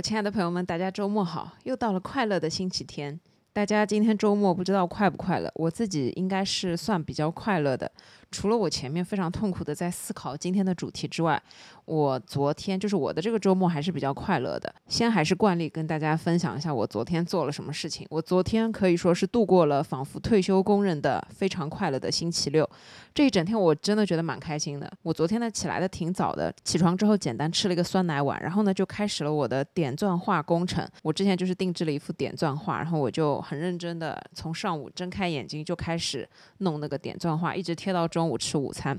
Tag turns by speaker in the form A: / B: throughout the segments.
A: 亲爱的朋友们，大家周末好！又到了快乐的星期天，大家今天周末不知道快不快乐？我自己应该是算比较快乐的。除了我前面非常痛苦的在思考今天的主题之外，我昨天就是我的这个周末还是比较快乐的。先还是惯例跟大家分享一下我昨天做了什么事情。我昨天可以说是度过了仿佛退休工人的非常快乐的星期六。这一整天我真的觉得蛮开心的。我昨天呢起来的挺早的，起床之后简单吃了一个酸奶碗，然后呢就开始了我的点钻画工程。我之前就是定制了一幅点钻画，然后我就很认真的从上午睁开眼睛就开始弄那个点钻画，一直贴到中中午吃午餐。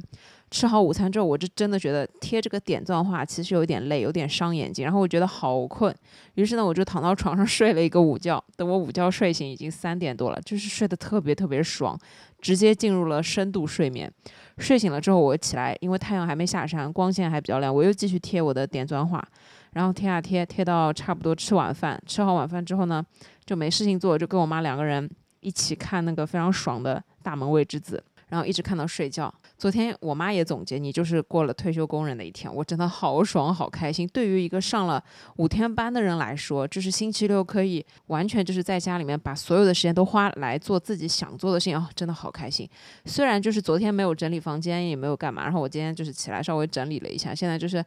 A: 吃好午餐之后，我就真的觉得贴这个点钻画其实有点累，有点伤眼睛。然后我觉得好困，于是呢，我就躺到床上 睡了一个午觉。等我午觉睡醒，已经三点多了，就是睡得特别特别爽，直接进入了深度睡眠。睡醒了之后，我起来，因为太阳还没下山，光线还比较亮，我又继续贴我的点钻画，然后贴啊贴，贴到差不多吃晚饭。吃好晚饭之后呢，就没事情做，就跟我妈两个人一起看那个非常爽的《大门未知子》。然后一直看到睡觉。昨天我妈也总结，你就是过了退休工人的一天，我真的好爽好开心。对于一个上了五天班的人来说，就是星期六可以完全就是在家里面把所有的时间都花来做自己想做的事情，哦，真的好开心。虽然就是昨天没有整理房间，也没有干嘛，然后我今天就是起来稍微整理了一下，现在就是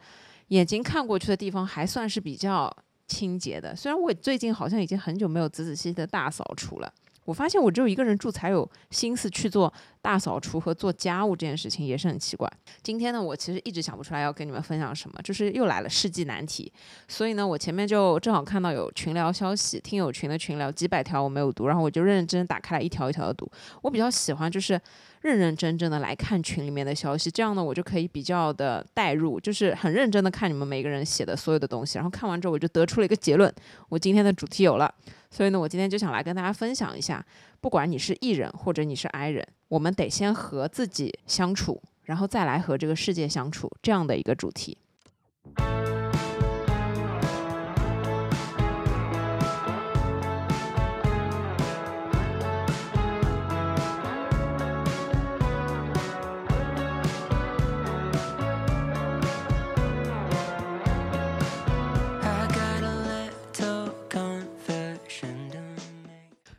A: 眼睛看过去的地方还算是比较清洁的。虽然我最近好像已经很久没有仔仔细细的大扫除了。我发现我只有一个人住才有心思去做大扫除和做家务这件事情，也是很奇怪。今天呢，我其实一直想不出来要跟你们分享什么，就是又来了世纪难题。所以呢，我前面就正好看到有群聊消息，听友群的群聊几百条我没有读，然后我就认认真真打开来一条一条的读。我比较喜欢就是认认真真的来看群里面的消息，这样呢我就可以比较的代入，就是很认真的看你们每个人写的所有的东西，然后看完之后我就得出了一个结论，我今天的主题有了。所以呢，我今天就想来跟大家分享一下，不管你是艺人或者你是 I 人，我们得先和自己相处，然后再来和这个世界相处，这样的一个主题。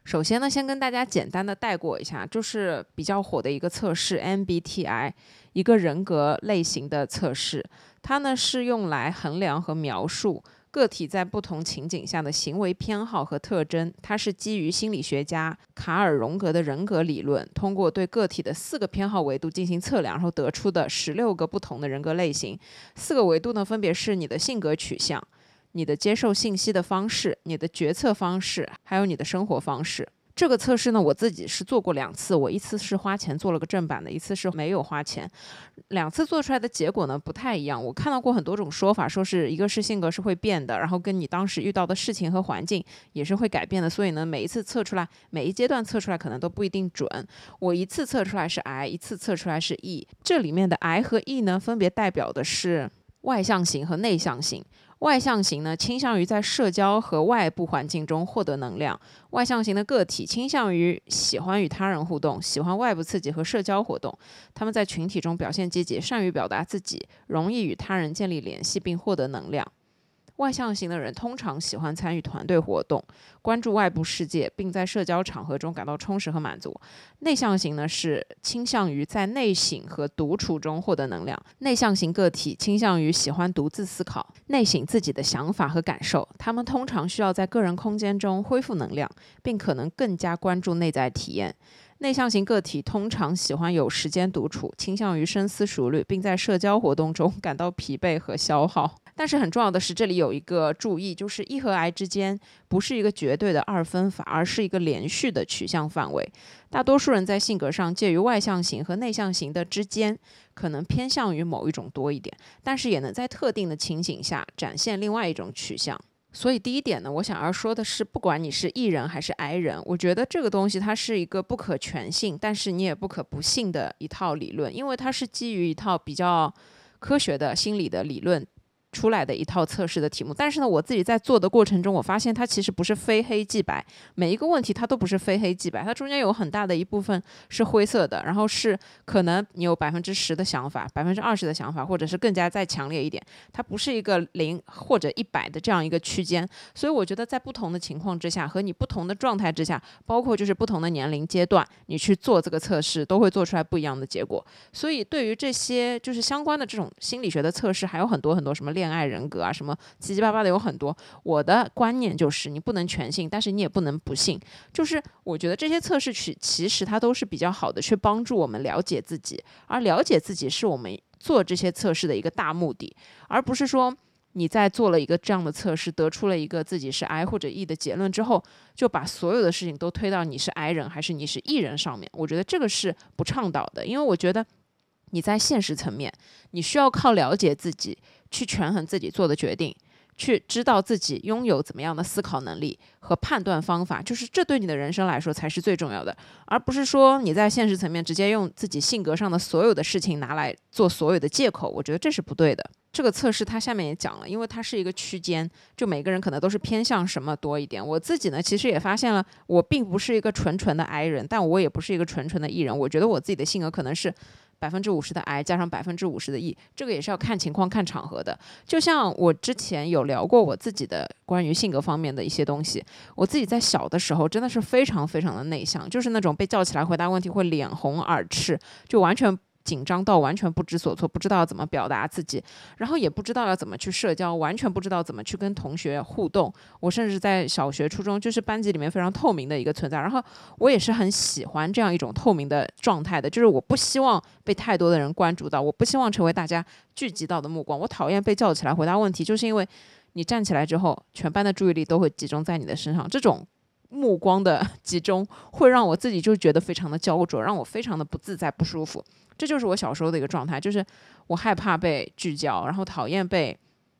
A: 首先呢，先跟大家简单的带过一下，就是比较火的一个测试 MBTI，一个人格类型的测试。它呢是用来衡量和描述个体在不同情景下的行为偏好和特征。它是基于心理学家卡尔荣格的人格理论，通过对个体的四个偏好维度进行测量，然后得出的十六个不同的人格类型。四个维度呢，分别是你的性格取向。你的接受信息的方式，你的决策方式，还有你的生活方式。这个测试呢，我自己是做过两次，我一次是花钱做了个正版的，一次是没有花钱。两次做出来的结果呢不太一样。我看到过很多种说法，说是一个是性格是会变的，然后跟你当时遇到的事情和环境也是会改变的。所以呢，每一次测出来，每一阶段测出来可能都不一定准。我一次测出来是 I，一次测出来是 E。这里面的 I 和 E 呢，分别代表的是外向型和内向型。外向型呢，倾向于在社交和外部环境中获得能量。外向型的个体倾向于喜欢与他人互动，喜欢外部刺激和社交活动。他们在群体中表现积极，善于表达自己，容易与他人建立联系并获得能量。外向型的人通常喜欢参与团队活动，关注外部世界，并在社交场合中感到充实和满足。内向型呢是倾向于在内省和独处中获得能量。内向型个体倾向于喜欢独自思考、内省自己的想法和感受。他们通常需要在个人空间中恢复能量，并可能更加关注内在体验。内向型个体通常喜欢有时间独处，倾向于深思熟虑，并在社交活动中感到疲惫和消耗。但是很重要的是，这里有一个注意，就是 E 和 I 之间不是一个绝对的二分法，而是一个连续的取向范围。大多数人在性格上介于外向型和内向型的之间，可能偏向于某一种多一点，但是也能在特定的情景下展现另外一种取向。所以第一点呢，我想要说的是，不管你是 E 人还是 I 人，我觉得这个东西它是一个不可全信，但是你也不可不信的一套理论，因为它是基于一套比较科学的心理的理论。出来的一套测试的题目。但是呢，我自己在做的过程中，我发现它其实不是非黑即白，每一个问题它都不是非黑即白，它中间有很大的一部分是灰色的，然后是可能你有百分之十的想法，百分之二十的想法，或者是更加再强烈一点，它不是一个零或者一百的这样一个区间。所以我觉得在不同的情况之下，和你不同的状态之下，包括就是不同的年龄阶段，你去做这个测试，都会做出来不一样的结果。所以对于这些就是相关的这种心理学的测试，还有很多很多什么恋恋爱人格啊，什么七七八八的有很多。我的观念就是，你不能全信，但是你也不能不信。就是我觉得这些测试其其实它都是比较好的，去帮助我们了解自己，而了解自己是我们做这些测试的一个大目的，而不是说。你在做了一个这样的测试，得出了一个自己是 I 或者 E 的结论之后，就把所有的事情都推到你是 I 人还是你是 E 人上面。我觉得这个是不倡导的，因为我觉得你在现实层面，你需要靠了解自己去权衡自己做的决定，去知道自己拥有怎么样的思考能力和判断方法，就是这对你的人生来说才是最重要的，而不是说你在现实层面直接用自己性格上的所有的事情拿来做所有的借口。我觉得这是不对的。这个测试它下面也讲了，因为它是一个区间，就每个人可能都是偏向什么多一点。我自己呢，其实也发现了，我并不是一个纯纯的 I 人，但我也不是一个纯纯的 E 人。我觉得我自己的性格可能是百分之五十的 I 加上百分之五十的 E，这个也是要看情况、看场合的。就像我之前有聊过我自己的关于性格方面的一些东西，我自己在小的时候真的是非常非常的内向，就是那种被叫起来回答问题会脸红耳赤，就完全。紧张到完全不知所措，不知道怎么表达自己，然后也不知道要怎么去社交，完全不知道怎么去跟同学互动。我甚至在小学、初中就是班级里面非常透明的一个存在，然后我也是很喜欢这样一种透明的状态的，就是我不希望被太多的人关注到，我不希望成为大家聚集到的目光。我讨厌被叫起来回答问题，就是因为你站起来之后，全班的注意力都会集中在你的身上，这种。目光的集中会让我自己就觉得非常的焦灼，让我非常的不自在、不舒服。这就是我小时候的一个状态，就是我害怕被聚焦，然后讨厌被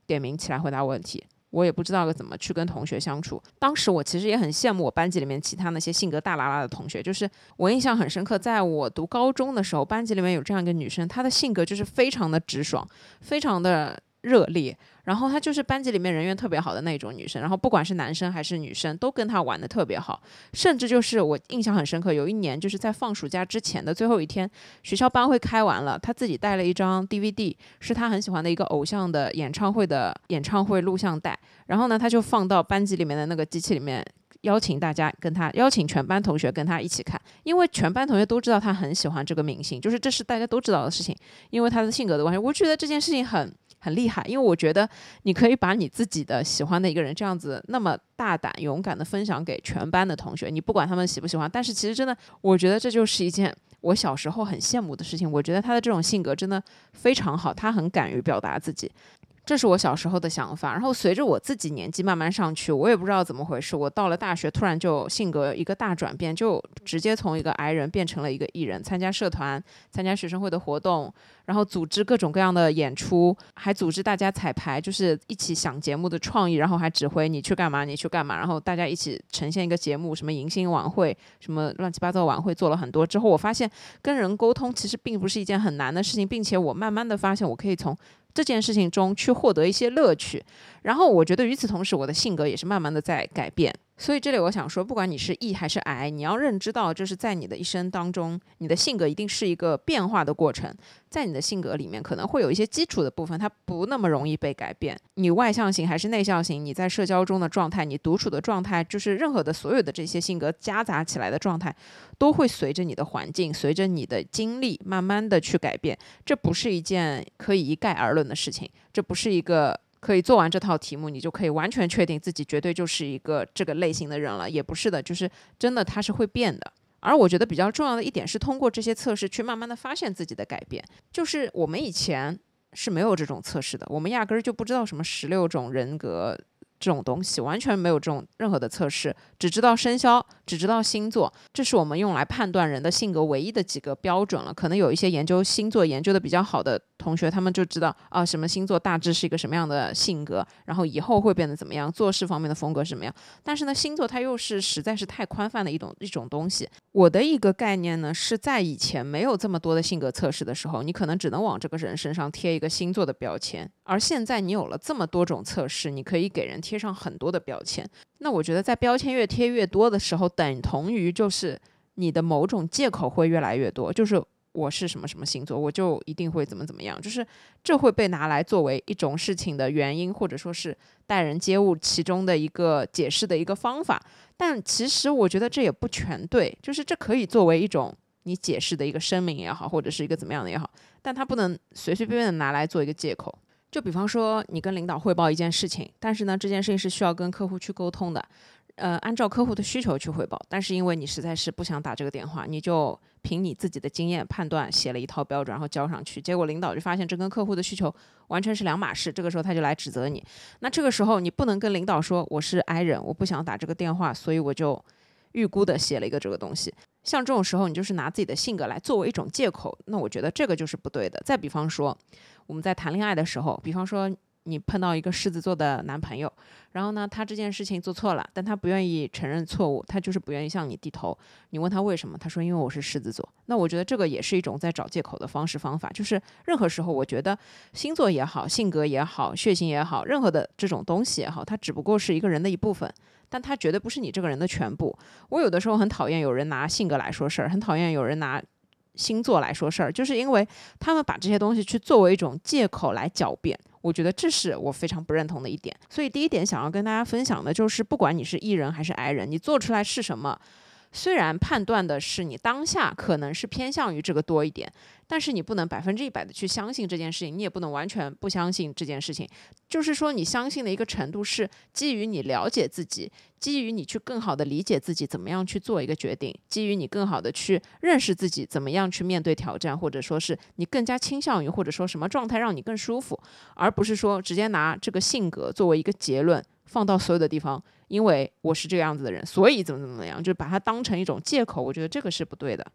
A: 点名起来回答问题。我也不知道怎么去跟同学相处。当时我其实也很羡慕我班级里面其他那些性格大拉拉的同学，就是我印象很深刻，在我读高中的时候，班级里面有这样一个女生，她的性格就是非常的直爽，非常的。热烈，然后她就是班级里面人缘特别好的那种女生，然后不管是男生还是女生都跟她玩的特别好，甚至就是我印象很深刻，有一年就是在放暑假之前的最后一天，学校班会开完了，她自己带了一张 DVD，是她很喜欢的一个偶像的演唱会的演唱会录像带，然后呢，她就放到班级里面的那个机器里面，邀请大家跟她，邀请全班同学跟她一起看，因为全班同学都知道她很喜欢这个明星，就是这是大家都知道的事情，因为她的性格的关系，我觉得这件事情很。很厉害，因为我觉得你可以把你自己的喜欢的一个人这样子那么大胆勇敢的分享给全班的同学，你不管他们喜不喜欢，但是其实真的，我觉得这就是一件我小时候很羡慕的事情。我觉得他的这种性格真的非常好，他很敢于表达自己。这是我小时候的想法，然后随着我自己年纪慢慢上去，我也不知道怎么回事，我到了大学突然就性格一个大转变，就直接从一个 I 人变成了一个 E 人，参加社团，参加学生会的活动，然后组织各种各样的演出，还组织大家彩排，就是一起想节目的创意，然后还指挥你去干嘛，你去干嘛，然后大家一起呈现一个节目，什么迎新晚会，什么乱七八糟晚会做了很多之后，我发现跟人沟通其实并不是一件很难的事情，并且我慢慢的发现我可以从。这件事情中去获得一些乐趣，然后我觉得与此同时，我的性格也是慢慢的在改变。所以这里我想说，不管你是 E 还是 I，你要认知到，就是在你的一生当中，你的性格一定是一个变化的过程。在你的性格里面，可能会有一些基础的部分，它不那么容易被改变。你外向型还是内向型，你在社交中的状态，你独处的状态，就是任何的所有的这些性格夹杂起来的状态，都会随着你的环境，随着你的经历，慢慢的去改变。这不是一件可以一概而论的事情，这不是一个。可以做完这套题目，你就可以完全确定自己绝对就是一个这个类型的人了，也不是的，就是真的它是会变的。而我觉得比较重要的一点是通过这些测试去慢慢的发现自己的改变，就是我们以前是没有这种测试的，我们压根儿就不知道什么十六种人格。这种东西完全没有这种任何的测试，只知道生肖，只知道星座，这是我们用来判断人的性格唯一的几个标准了。可能有一些研究星座研究的比较好的同学他们就知道啊，什么星座大致是一个什么样的性格，然后以后会变得怎么样，做事方面的风格什么样。但是呢，星座它又是实在是太宽泛的一种一种东西。我的一个概念呢，是在以前没有这么多的性格测试的时候，你可能只能往这个人身上贴一个星座的标签，而现在你有了这么多种测试，你可以给人贴上很多的标签。那我觉得在标签越贴越多的时候，等同于就是你的某种借口会越来越多，就是我是什么什么星座，我就一定会怎么怎么样，就是这会被拿来作为一种事情的原因，或者说是待人接物其中的一个解释的一个方法。但其实我觉得这也不全对，就是这可以作为一种你解释的一个声明也好，或者是一个怎么样的也好，但它不能随随便便的拿来做一个借口。就比方说，你跟领导汇报一件事情，但是呢，这件事情是需要跟客户去沟通的，呃，按照客户的需求去汇报。但是因为你实在是不想打这个电话，你就凭你自己的经验判断写了一套标准，然后交上去。结果领导就发现这跟客户的需求完全是两码事，这个时候他就来指责你。那这个时候你不能跟领导说我是 I 人，我不想打这个电话，所以我就预估的写了一个这个东西。像这种时候，你就是拿自己的性格来作为一种借口，那我觉得这个就是不对的。再比方说。我们在谈恋爱的时候，比方说你碰到一个狮子座的男朋友，然后呢，他这件事情做错了，但他不愿意承认错误，他就是不愿意向你低头。你问他为什么，他说因为我是狮子座。那我觉得这个也是一种在找借口的方式方法。就是任何时候，我觉得星座也好，性格也好，血型也好，任何的这种东西也好，它只不过是一个人的一部分，但它绝对不是你这个人的全部。我有的时候很讨厌有人拿性格来说事儿，很讨厌有人拿。星座来说事儿，就是因为他们把这些东西去作为一种借口来狡辩，我觉得这是我非常不认同的一点。所以第一点想要跟大家分享的就是，不管你是艺人还是 I 人，你做出来是什么。虽然判断的是你当下可能是偏向于这个多一点，但是你不能百分之一百的去相信这件事情，你也不能完全不相信这件事情。就是说，你相信的一个程度是基于你了解自己，基于你去更好的理解自己，怎么样去做一个决定，基于你更好的去认识自己，怎么样去面对挑战，或者说是你更加倾向于或者说什么状态让你更舒服，而不是说直接拿这个性格作为一个结论放到所有的地方。因为我是这个样子的人，所以怎么怎么样，就把它当成一种借口，我觉得这个是不对的。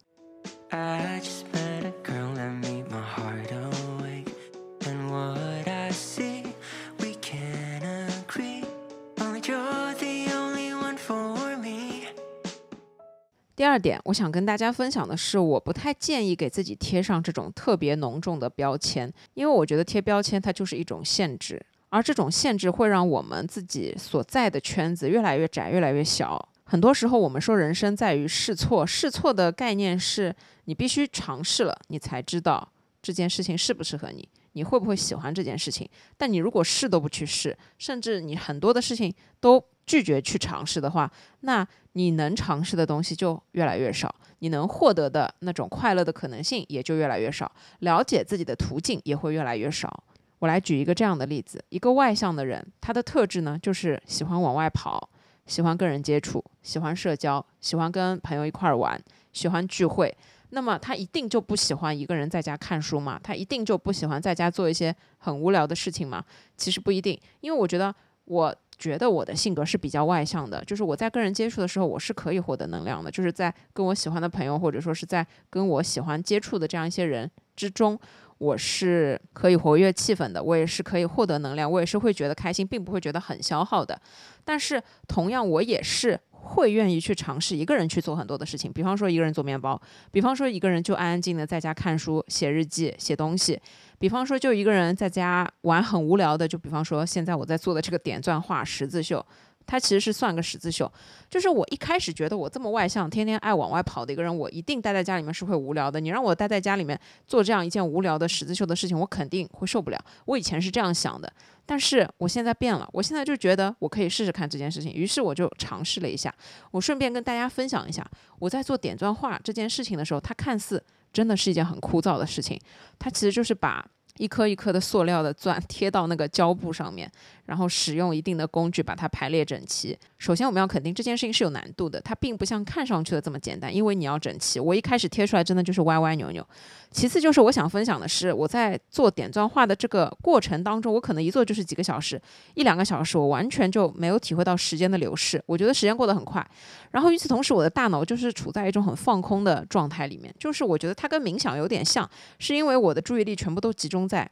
A: 第二点，我想跟大家分享的是，我不太建议给自己贴上这种特别浓重的标签，因为我觉得贴标签它就是一种限制。而这种限制会让我们自己所在的圈子越来越窄，越来越小。很多时候，我们说人生在于试错，试错的概念是你必须尝试了，你才知道这件事情适不适合你，你会不会喜欢这件事情。但你如果试都不去试，甚至你很多的事情都拒绝去尝试的话，那你能尝试的东西就越来越少，你能获得的那种快乐的可能性也就越来越少，了解自己的途径也会越来越少。我来举一个这样的例子：一个外向的人，他的特质呢，就是喜欢往外跑，喜欢跟人接触，喜欢社交，喜欢跟朋友一块儿玩，喜欢聚会。那么他一定就不喜欢一个人在家看书吗？他一定就不喜欢在家做一些很无聊的事情吗？其实不一定，因为我觉得，我觉得我的性格是比较外向的，就是我在跟人接触的时候，我是可以获得能量的，就是在跟我喜欢的朋友，或者说是在跟我喜欢接触的这样一些人之中。我是可以活跃气氛的，我也是可以获得能量，我也是会觉得开心，并不会觉得很消耗的。但是同样，我也是会愿意去尝试一个人去做很多的事情，比方说一个人做面包，比方说一个人就安安静静的在家看书、写日记、写东西，比方说就一个人在家玩很无聊的，就比方说现在我在做的这个点钻画十字绣。它其实是算个十字绣，就是我一开始觉得我这么外向，天天爱往外跑的一个人，我一定待在家里面是会无聊的。你让我待在家里面做这样一件无聊的十字绣的事情，我肯定会受不了。我以前是这样想的，但是我现在变了，我现在就觉得我可以试试看这件事情，于是我就尝试了一下。我顺便跟大家分享一下，我在做点钻画这件事情的时候，它看似真的是一件很枯燥的事情，它其实就是把。一颗一颗的塑料的钻贴到那个胶布上面，然后使用一定的工具把它排列整齐。首先，我们要肯定这件事情是有难度的，它并不像看上去的这么简单，因为你要整齐。我一开始贴出来真的就是歪歪扭扭。其次就是我想分享的是，我在做点钻画的这个过程当中，我可能一做就是几个小时，一两个小时，我完全就没有体会到时间的流逝。我觉得时间过得很快。然后与此同时，我的大脑就是处在一种很放空的状态里面，就是我觉得它跟冥想有点像，是因为我的注意力全部都集中在。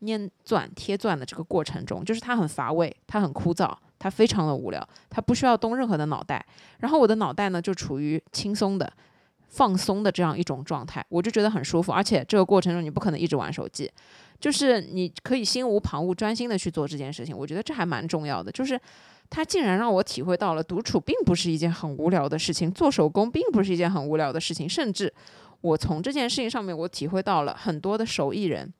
A: 粘钻贴钻的这个过程中，就是它很乏味，它很枯燥，它非常的无聊，它不需要动任何的脑袋。然后我的脑袋呢，就处于轻松的、放松的这样一种状态，我就觉得很舒服。而且这个过程中，你不可能一直玩手机，就是你可以心无旁骛、专心的去做这件事情。我觉得这还蛮重要的，就是它竟然让我体会到了独处并不是一件很无聊的事情，做手工并不是一件很无聊的事情，甚至我从这件事情上面，我体会到了很多的手艺人。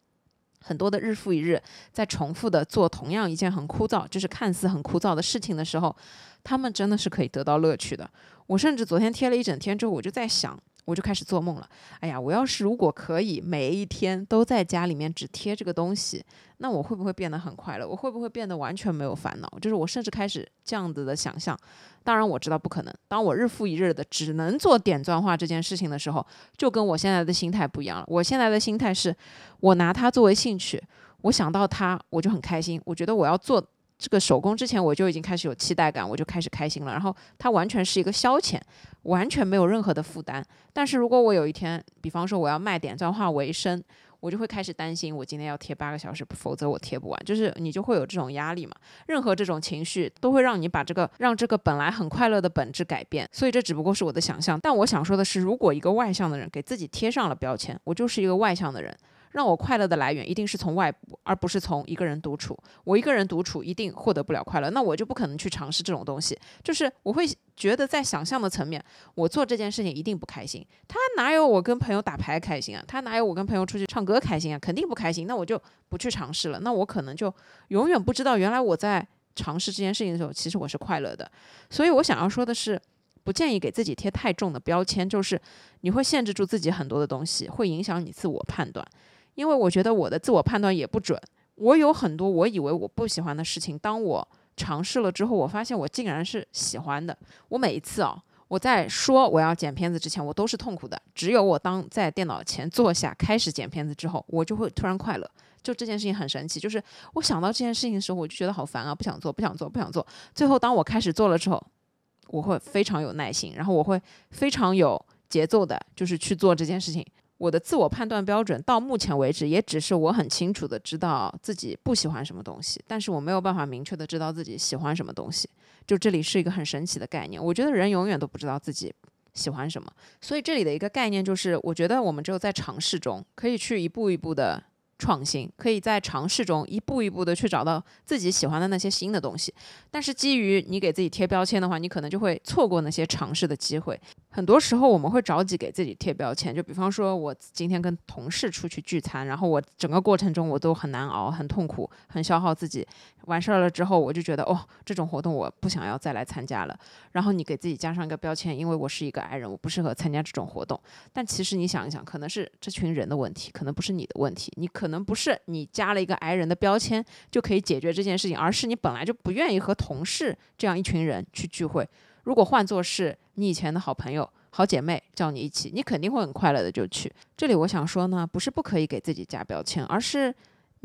A: 很多的日复一日在重复的做同样一件很枯燥，就是看似很枯燥的事情的时候，他们真的是可以得到乐趣的。我甚至昨天贴了一整天之后，我就在想。我就开始做梦了。哎呀，我要是如果可以每一天都在家里面只贴这个东西，那我会不会变得很快乐？我会不会变得完全没有烦恼？就是我甚至开始这样子的想象。当然我知道不可能。当我日复一日的只能做点钻画这件事情的时候，就跟我现在的心态不一样了。我现在的心态是，我拿它作为兴趣，我想到它我就很开心。我觉得我要做。这个手工之前我就已经开始有期待感，我就开始开心了。然后它完全是一个消遣，完全没有任何的负担。但是如果我有一天，比方说我要卖点钻画为生，我就会开始担心，我今天要贴八个小时，否则我贴不完。就是你就会有这种压力嘛。任何这种情绪都会让你把这个让这个本来很快乐的本质改变。所以这只不过是我的想象。但我想说的是，如果一个外向的人给自己贴上了标签，我就是一个外向的人。让我快乐的来源一定是从外部，而不是从一个人独处。我一个人独处一定获得不了快乐，那我就不可能去尝试这种东西。就是我会觉得在想象的层面，我做这件事情一定不开心。他哪有我跟朋友打牌开心啊？他哪有我跟朋友出去唱歌开心啊？肯定不开心。那我就不去尝试了。那我可能就永远不知道，原来我在尝试这件事情的时候，其实我是快乐的。所以我想要说的是，不建议给自己贴太重的标签，就是你会限制住自己很多的东西，会影响你自我判断。因为我觉得我的自我判断也不准，我有很多我以为我不喜欢的事情，当我尝试了之后，我发现我竟然是喜欢的。我每一次啊，我在说我要剪片子之前，我都是痛苦的。只有我当在电脑前坐下开始剪片子之后，我就会突然快乐。就这件事情很神奇，就是我想到这件事情的时候，我就觉得好烦啊，不想做，不想做，不想做。最后当我开始做了之后，我会非常有耐心，然后我会非常有节奏的，就是去做这件事情。我的自我判断标准到目前为止，也只是我很清楚的知道自己不喜欢什么东西，但是我没有办法明确的知道自己喜欢什么东西。就这里是一个很神奇的概念，我觉得人永远都不知道自己喜欢什么，所以这里的一个概念就是，我觉得我们只有在尝试中，可以去一步一步的。创新可以在尝试中一步一步的去找到自己喜欢的那些新的东西，但是基于你给自己贴标签的话，你可能就会错过那些尝试的机会。很多时候我们会着急给自己贴标签，就比方说我今天跟同事出去聚餐，然后我整个过程中我都很难熬、很痛苦、很消耗自己。完事儿了之后，我就觉得哦，这种活动我不想要再来参加了。然后你给自己加上一个标签，因为我是一个 I 人，我不适合参加这种活动。但其实你想一想，可能是这群人的问题，可能不是你的问题。你可能不是你加了一个 I 人的标签就可以解决这件事情，而是你本来就不愿意和同事这样一群人去聚会。如果换作是你以前的好朋友、好姐妹叫你一起，你肯定会很快乐的就去。这里我想说呢，不是不可以给自己加标签，而是。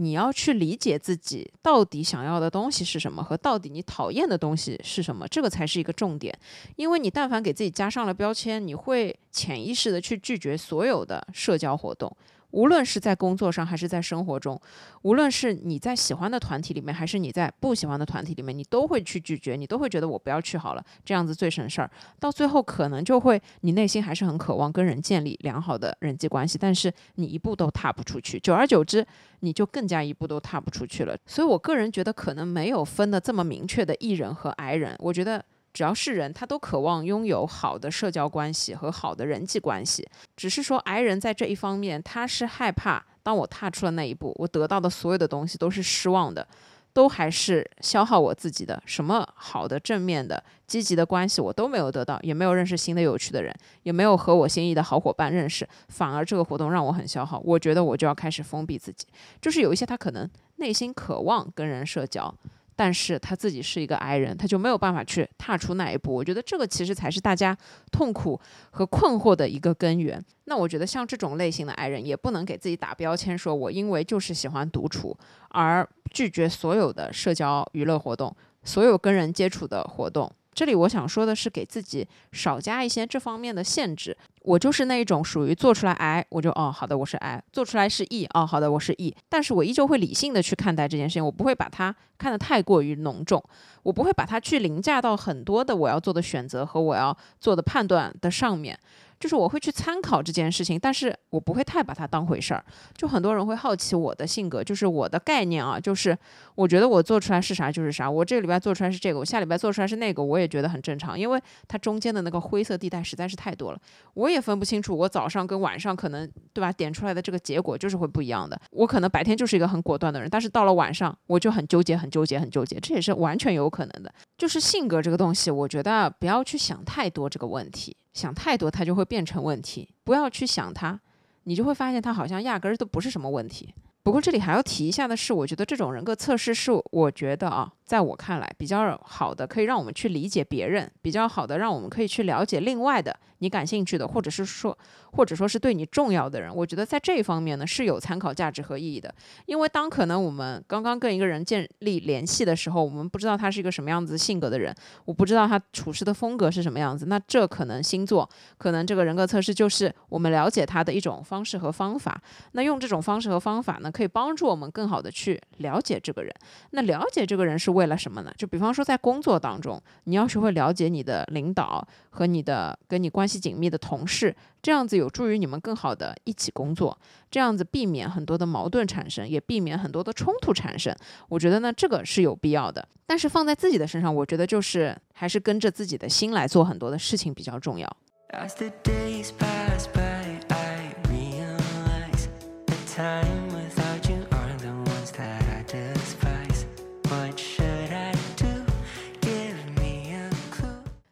A: 你要去理解自己到底想要的东西是什么，和到底你讨厌的东西是什么，这个才是一个重点。因为你但凡给自己加上了标签，你会潜意识的去拒绝所有的社交活动。无论是在工作上还是在生活中，无论是你在喜欢的团体里面，还是你在不喜欢的团体里面，你都会去拒绝，你都会觉得我不要去好了，这样子最省事儿。到最后可能就会，你内心还是很渴望跟人建立良好的人际关系，但是你一步都踏不出去，久而久之，你就更加一步都踏不出去了。所以我个人觉得，可能没有分的这么明确的艺人和矮人，我觉得。只要是人，他都渴望拥有好的社交关系和好的人际关系。只是说，癌人在这一方面，他是害怕，当我踏出了那一步，我得到的所有的东西都是失望的，都还是消耗我自己的。什么好的、正面的、积极的关系我都没有得到，也没有认识新的有趣的人，也没有和我心仪的好伙伴认识，反而这个活动让我很消耗。我觉得我就要开始封闭自己。就是有一些他可能内心渴望跟人社交。但是他自己是一个矮人，他就没有办法去踏出那一步。我觉得这个其实才是大家痛苦和困惑的一个根源。那我觉得像这种类型的矮人，也不能给自己打标签，说我因为就是喜欢独处而拒绝所有的社交娱乐活动，所有跟人接触的活动。这里我想说的是，给自己少加一些这方面的限制。我就是那一种属于做出来 I，我就哦好的我是 I，做出来是 E，哦好的我是 E，但是我依旧会理性的去看待这件事情，我不会把它看得太过于浓重，我不会把它去凌驾到很多的我要做的选择和我要做的判断的上面。就是我会去参考这件事情，但是我不会太把它当回事儿。就很多人会好奇我的性格，就是我的概念啊，就是我觉得我做出来是啥就是啥。我这个礼拜做出来是这个，我下礼拜做出来是那个，我也觉得很正常，因为它中间的那个灰色地带实在是太多了，我也分不清楚我早上跟晚上可能对吧点出来的这个结果就是会不一样的。我可能白天就是一个很果断的人，但是到了晚上我就很纠结、很纠结、很纠结，这也是完全有可能的。就是性格这个东西，我觉得不要去想太多这个问题。想太多，它就会变成问题。不要去想它，你就会发现它好像压根儿都不是什么问题。不过这里还要提一下的是，我觉得这种人格测试是，我觉得啊，在我看来比较好的，可以让我们去理解别人，比较好的让我们可以去了解另外的你感兴趣的，或者是说。或者说是对你重要的人，我觉得在这一方面呢是有参考价值和意义的。因为当可能我们刚刚跟一个人建立联系的时候，我们不知道他是一个什么样子性格的人，我不知道他处事的风格是什么样子。那这可能星座，可能这个人格测试就是我们了解他的一种方式和方法。那用这种方式和方法呢，可以帮助我们更好的去了解这个人。那了解这个人是为了什么呢？就比方说在工作当中，你要学会了解你的领导和你的跟你关系紧密的同事。这样子有助于你们更好的一起工作，这样子避免很多的矛盾产生，也避免很多的冲突产生。我觉得呢，这个是有必要的。但是放在自己的身上，我觉得就是还是跟着自己的心来做很多的事情比较重要。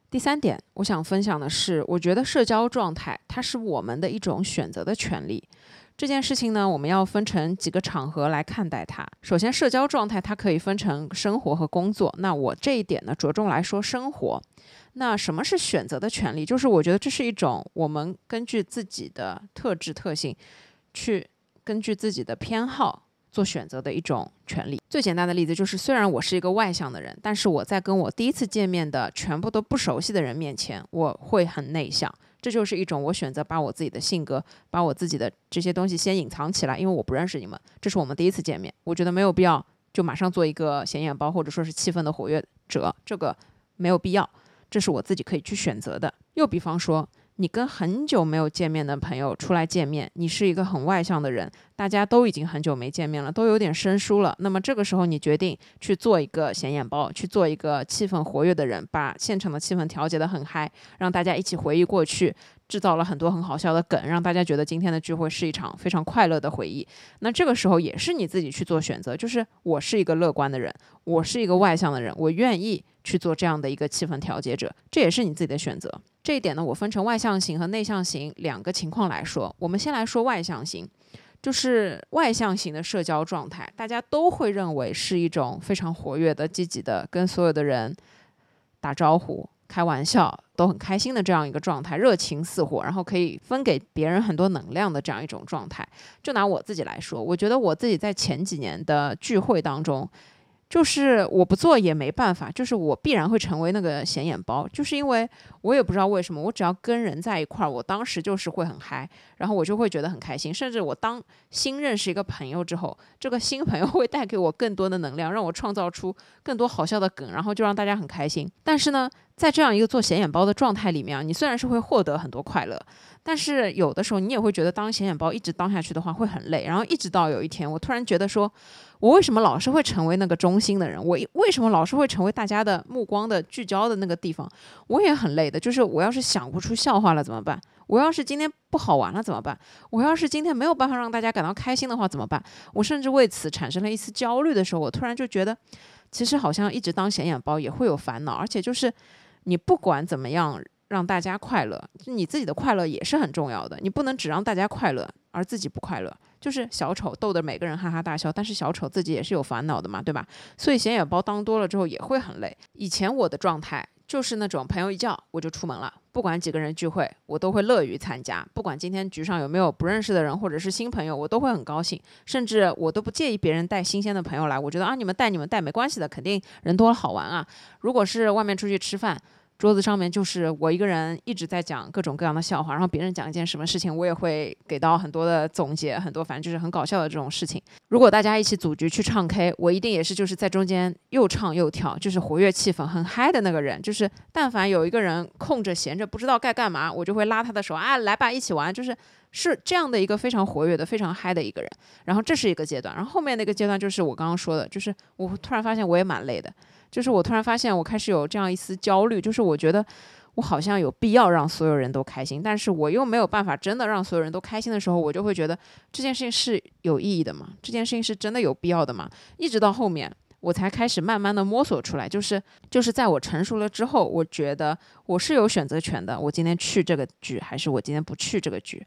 A: 第三点，我想分享的是，我觉得社交状态它是我们的一种选择的权利。这件事情呢，我们要分成几个场合来看待它。首先，社交状态它可以分成生活和工作。那我这一点呢，着重来说生活。那什么是选择的权利？就是我觉得这是一种我们根据自己的特质特性，去根据自己的偏好。做选择的一种权利。最简单的例子就是，虽然我是一个外向的人，但是我在跟我第一次见面的全部都不熟悉的人面前，我会很内向。这就是一种我选择把我自己的性格、把我自己的这些东西先隐藏起来，因为我不认识你们，这是我们第一次见面，我觉得没有必要就马上做一个显眼包或者说是气氛的活跃者，这个没有必要，这是我自己可以去选择的。又比方说。你跟很久没有见面的朋友出来见面，你是一个很外向的人，大家都已经很久没见面了，都有点生疏了。那么这个时候，你决定去做一个显眼包，去做一个气氛活跃的人，把现场的气氛调节得很嗨，让大家一起回忆过去，制造了很多很好笑的梗，让大家觉得今天的聚会是一场非常快乐的回忆。那这个时候也是你自己去做选择，就是我是一个乐观的人，我是一个外向的人，我愿意去做这样的一个气氛调节者，这也是你自己的选择。这一点呢，我分成外向型和内向型两个情况来说。我们先来说外向型，就是外向型的社交状态，大家都会认为是一种非常活跃的、积极的，跟所有的人打招呼、开玩笑都很开心的这样一个状态，热情似火，然后可以分给别人很多能量的这样一种状态。就拿我自己来说，我觉得我自己在前几年的聚会当中。就是我不做也没办法，就是我必然会成为那个显眼包，就是因为我也不知道为什么，我只要跟人在一块儿，我当时就是会很嗨，然后我就会觉得很开心，甚至我当新认识一个朋友之后，这个新朋友会带给我更多的能量，让我创造出更多好笑的梗，然后就让大家很开心。但是呢，在这样一个做显眼包的状态里面，你虽然是会获得很多快乐，但是有的时候你也会觉得当显眼包一直当下去的话会很累，然后一直到有一天，我突然觉得说。我为什么老是会成为那个中心的人？我为什么老是会成为大家的目光的聚焦的那个地方？我也很累的。就是我要是想不出笑话了怎么办？我要是今天不好玩了怎么办？我要是今天没有办法让大家感到开心的话怎么办？我甚至为此产生了一丝焦虑的时候，我突然就觉得，其实好像一直当显眼包也会有烦恼，而且就是你不管怎么样让大家快乐，你自己的快乐也是很重要的。你不能只让大家快乐而自己不快乐。就是小丑逗得每个人哈哈大笑，但是小丑自己也是有烦恼的嘛，对吧？所以显眼包当多了之后也会很累。以前我的状态。就是那种朋友一叫我就出门了，不管几个人聚会，我都会乐于参加。不管今天局上有没有不认识的人或者是新朋友，我都会很高兴。甚至我都不介意别人带新鲜的朋友来，我觉得啊，你们带你们带没关系的，肯定人多了好玩啊。如果是外面出去吃饭。桌子上面就是我一个人一直在讲各种各样的笑话，然后别人讲一件什么事情，我也会给到很多的总结，很多反正就是很搞笑的这种事情。如果大家一起组局去唱 K，我一定也是就是在中间又唱又跳，就是活跃气氛、很嗨的那个人。就是但凡有一个人空着闲着不知道该干嘛，我就会拉他的手啊，来吧，一起玩。就是是这样的一个非常活跃的、非常嗨的一个人。然后这是一个阶段，然后后面那个阶段就是我刚刚说的，就是我突然发现我也蛮累的。就是我突然发现，我开始有这样一丝焦虑，就是我觉得我好像有必要让所有人都开心，但是我又没有办法真的让所有人都开心的时候，我就会觉得这件事情是有意义的吗？这件事情是真的有必要的吗？一直到后面，我才开始慢慢的摸索出来，就是就是在我成熟了之后，我觉得我是有选择权的，我今天去这个局，还是我今天不去这个局？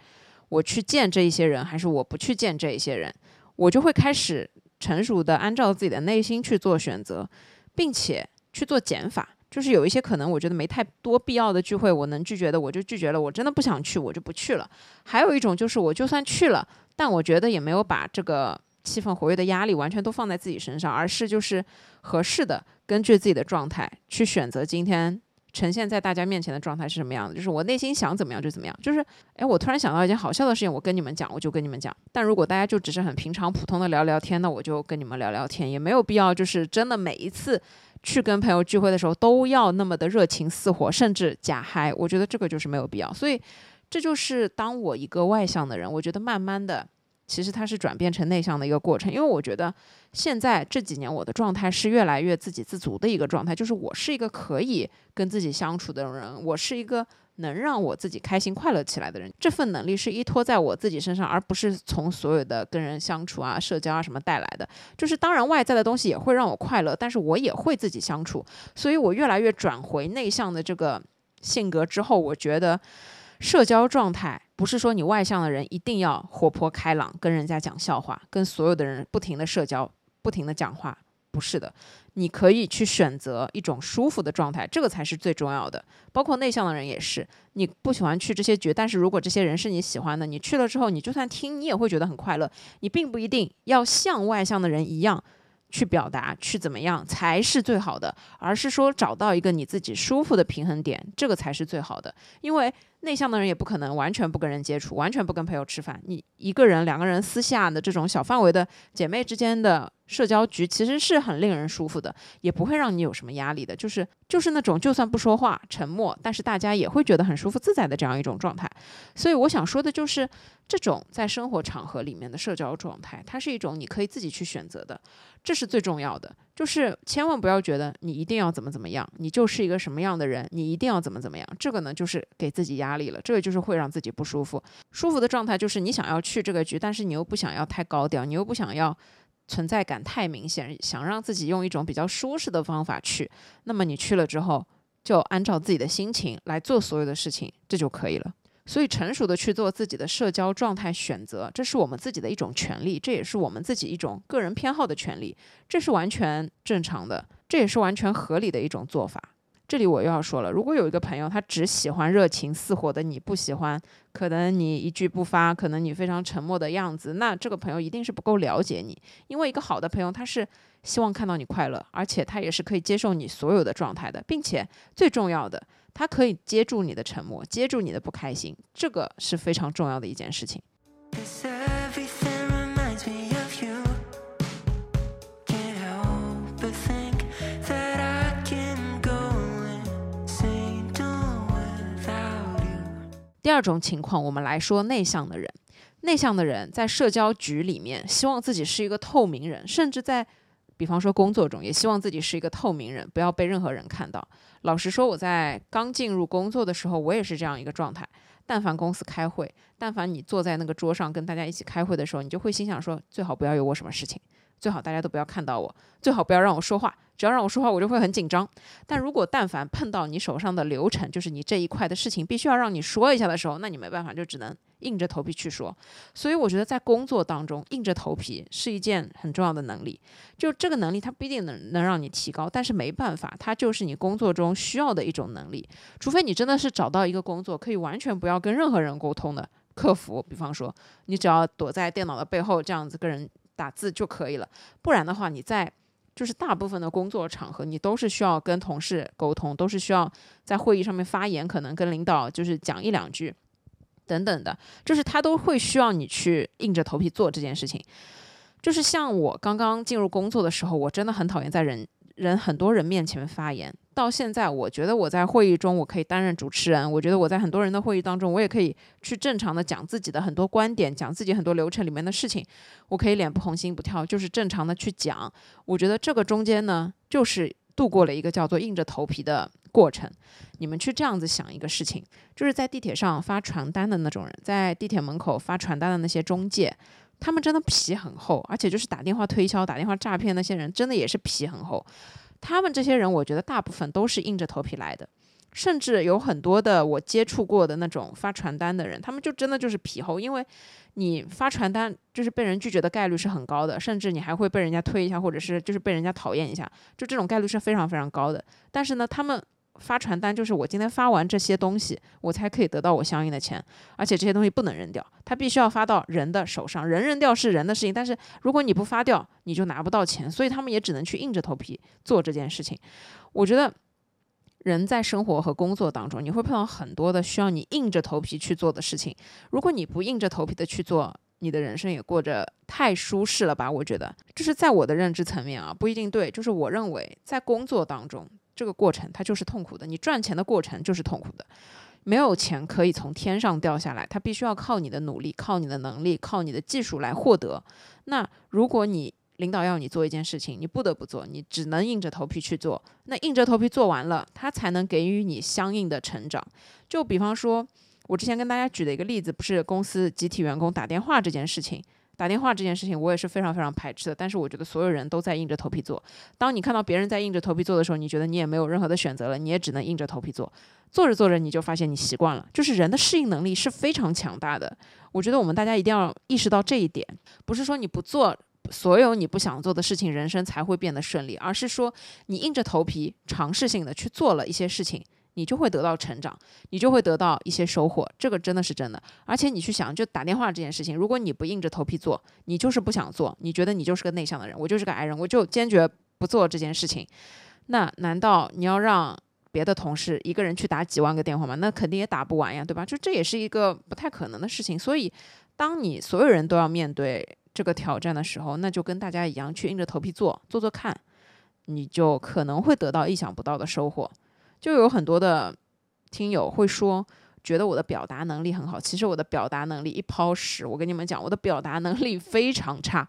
A: 我去见这一些人，还是我不去见这一些人？我就会开始成熟的按照自己的内心去做选择。并且去做减法，就是有一些可能我觉得没太多必要的聚会，我能拒绝的我就拒绝了，我真的不想去我就不去了。还有一种就是我就算去了，但我觉得也没有把这个气氛活跃的压力完全都放在自己身上，而是就是合适的根据自己的状态去选择今天。呈现在大家面前的状态是什么样的？就是我内心想怎么样就怎么样。就是，哎，我突然想到一件好笑的事情，我跟你们讲，我就跟你们讲。但如果大家就只是很平常普通的聊聊天，那我就跟你们聊聊天，也没有必要就是真的每一次去跟朋友聚会的时候都要那么的热情似火，甚至假嗨。我觉得这个就是没有必要。所以，这就是当我一个外向的人，我觉得慢慢的。其实它是转变成内向的一个过程，因为我觉得现在这几年我的状态是越来越自给自足的一个状态，就是我是一个可以跟自己相处的人，我是一个能让我自己开心快乐起来的人。这份能力是依托在我自己身上，而不是从所有的跟人相处啊、社交啊什么带来的。就是当然外在的东西也会让我快乐，但是我也会自己相处，所以我越来越转回内向的这个性格之后，我觉得。社交状态不是说你外向的人一定要活泼开朗，跟人家讲笑话，跟所有的人不停的社交，不停的讲话，不是的。你可以去选择一种舒服的状态，这个才是最重要的。包括内向的人也是，你不喜欢去这些局，但是如果这些人是你喜欢的，你去了之后，你就算听，你也会觉得很快乐。你并不一定要像外向的人一样。去表达，去怎么样才是最好的，而是说找到一个你自己舒服的平衡点，这个才是最好的。因为内向的人也不可能完全不跟人接触，完全不跟朋友吃饭。你一个人、两个人私下的这种小范围的姐妹之间的。社交局其实是很令人舒服的，也不会让你有什么压力的，就是就是那种就算不说话、沉默，但是大家也会觉得很舒服自在的这样一种状态。所以我想说的就是，这种在生活场合里面的社交状态，它是一种你可以自己去选择的，这是最重要的。就是千万不要觉得你一定要怎么怎么样，你就是一个什么样的人，你一定要怎么怎么样，这个呢就是给自己压力了，这个就是会让自己不舒服。舒服的状态就是你想要去这个局，但是你又不想要太高调，你又不想要。存在感太明显，想让自己用一种比较舒适的方法去，那么你去了之后，就按照自己的心情来做所有的事情，这就可以了。所以成熟的去做自己的社交状态选择，这是我们自己的一种权利，这也是我们自己一种个人偏好的权利，这是完全正常的，这也是完全合理的一种做法。这里我又要说了，如果有一个朋友，他只喜欢热情似火的，你不喜欢，可能你一句不发，可能你非常沉默的样子，那这个朋友一定是不够了解你。因为一个好的朋友，他是希望看到你快乐，而且他也是可以接受你所有的状态的，并且最重要的，他可以接住你的沉默，接住你的不开心，这个是非常重要的一件事情。第二种情况，我们来说内向的人。内向的人在社交局里面，希望自己是一个透明人，甚至在，比方说工作中，也希望自己是一个透明人，不要被任何人看到。老实说，我在刚进入工作的时候，我也是这样一个状态。但凡公司开会，但凡你坐在那个桌上跟大家一起开会的时候，你就会心想说，最好不要有我什么事情，最好大家都不要看到我，最好不要让我说话。只要让我说话，我就会很紧张。但如果但凡碰到你手上的流程，就是你这一块的事情必须要让你说一下的时候，那你没办法，就只能硬着头皮去说。所以我觉得在工作当中，硬着头皮是一件很重要的能力。就这个能力，它不一定能能让你提高，但是没办法，它就是你工作中需要的一种能力。除非你真的是找到一个工作，可以完全不要跟任何人沟通的。客服，比方说，你只要躲在电脑的背后，这样子跟人打字就可以了。不然的话，你在就是大部分的工作场合，你都是需要跟同事沟通，都是需要在会议上面发言，可能跟领导就是讲一两句，等等的，就是他都会需要你去硬着头皮做这件事情。就是像我刚刚进入工作的时候，我真的很讨厌在人。人很多人面前发言，到现在我觉得我在会议中我可以担任主持人，我觉得我在很多人的会议当中，我也可以去正常的讲自己的很多观点，讲自己很多流程里面的事情，我可以脸不红心不跳，就是正常的去讲。我觉得这个中间呢，就是度过了一个叫做硬着头皮的过程。你们去这样子想一个事情，就是在地铁上发传单的那种人，在地铁门口发传单的那些中介。他们真的皮很厚，而且就是打电话推销、打电话诈骗那些人，真的也是皮很厚。他们这些人，我觉得大部分都是硬着头皮来的，甚至有很多的我接触过的那种发传单的人，他们就真的就是皮厚，因为你发传单就是被人拒绝的概率是很高的，甚至你还会被人家推一下，或者是就是被人家讨厌一下，就这种概率是非常非常高的。但是呢，他们。发传单就是我今天发完这些东西，我才可以得到我相应的钱，而且这些东西不能扔掉，它必须要发到人的手上，人扔掉是人的事情，但是如果你不发掉，你就拿不到钱，所以他们也只能去硬着头皮做这件事情。我觉得人在生活和工作当中，你会碰到很多的需要你硬着头皮去做的事情，如果你不硬着头皮的去做，你的人生也过着太舒适了吧？我觉得，就是在我的认知层面啊，不一定对，就是我认为在工作当中。这个过程它就是痛苦的，你赚钱的过程就是痛苦的，没有钱可以从天上掉下来，它必须要靠你的努力、靠你的能力、靠你的技术来获得。那如果你领导要你做一件事情，你不得不做，你只能硬着头皮去做。那硬着头皮做完了，他才能给予你相应的成长。就比方说，我之前跟大家举的一个例子，不是公司集体员工打电话这件事情。打电话这件事情，我也是非常非常排斥的。但是我觉得所有人都在硬着头皮做。当你看到别人在硬着头皮做的时候，你觉得你也没有任何的选择了，你也只能硬着头皮做。做着做着，你就发现你习惯了。就是人的适应能力是非常强大的。我觉得我们大家一定要意识到这一点，不是说你不做所有你不想做的事情，人生才会变得顺利，而是说你硬着头皮尝试性的去做了一些事情。你就会得到成长，你就会得到一些收获，这个真的是真的。而且你去想，就打电话这件事情，如果你不硬着头皮做，你就是不想做，你觉得你就是个内向的人，我就是个矮人，我就坚决不做这件事情。那难道你要让别的同事一个人去打几万个电话吗？那肯定也打不完呀，对吧？就这也是一个不太可能的事情。所以，当你所有人都要面对这个挑战的时候，那就跟大家一样，去硬着头皮做，做做看，你就可能会得到意想不到的收获。就有很多的听友会说，觉得我的表达能力很好。其实我的表达能力一抛屎。我跟你们讲，我的表达能力非常差。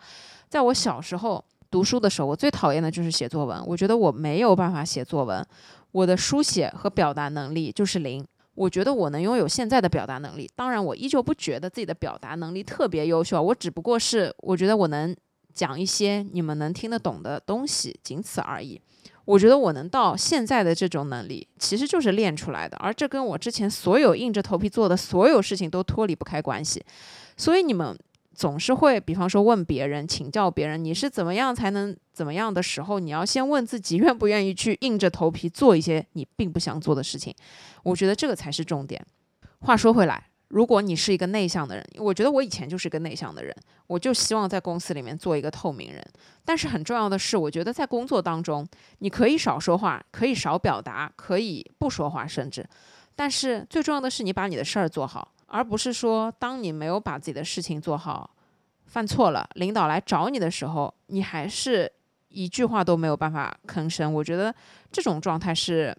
A: 在我小时候读书的时候，我最讨厌的就是写作文。我觉得我没有办法写作文，我的书写和表达能力就是零。我觉得我能拥有现在的表达能力，当然我依旧不觉得自己的表达能力特别优秀。我只不过是我觉得我能讲一些你们能听得懂的东西，仅此而已。我觉得我能到现在的这种能力，其实就是练出来的，而这跟我之前所有硬着头皮做的所有事情都脱离不开关系。所以你们总是会，比方说问别人、请教别人，你是怎么样才能怎么样的时候，你要先问自己愿不愿意去硬着头皮做一些你并不想做的事情。我觉得这个才是重点。话说回来。如果你是一个内向的人，我觉得我以前就是一个内向的人，我就希望在公司里面做一个透明人。但是很重要的是，我觉得在工作当中，你可以少说话，可以少表达，可以不说话，甚至，但是最重要的是你把你的事儿做好，而不是说当你没有把自己的事情做好，犯错了，领导来找你的时候，你还是一句话都没有办法吭声。我觉得这种状态是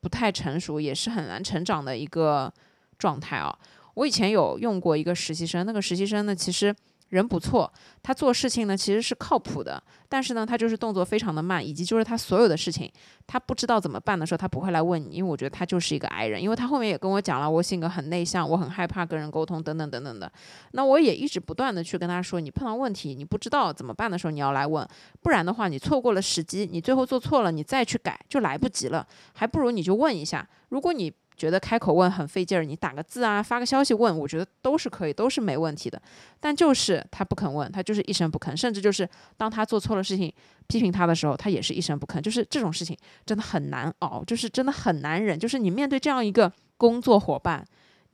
A: 不太成熟，也是很难成长的一个状态啊。我以前有用过一个实习生，那个实习生呢，其实人不错，他做事情呢其实是靠谱的，但是呢他就是动作非常的慢，以及就是他所有的事情他不知道怎么办的时候，他不会来问你，因为我觉得他就是一个 I 人，因为他后面也跟我讲了，我性格很内向，我很害怕跟人沟通等等等等的。那我也一直不断的去跟他说，你碰到问题你不知道怎么办的时候，你要来问，不然的话你错过了时机，你最后做错了，你再去改就来不及了，还不如你就问一下，如果你。觉得开口问很费劲儿，你打个字啊，发个消息问，我觉得都是可以，都是没问题的。但就是他不肯问，他就是一声不吭，甚至就是当他做错了事情，批评他的时候，他也是一声不吭。就是这种事情真的很难熬，就是真的很难忍。就是你面对这样一个工作伙伴。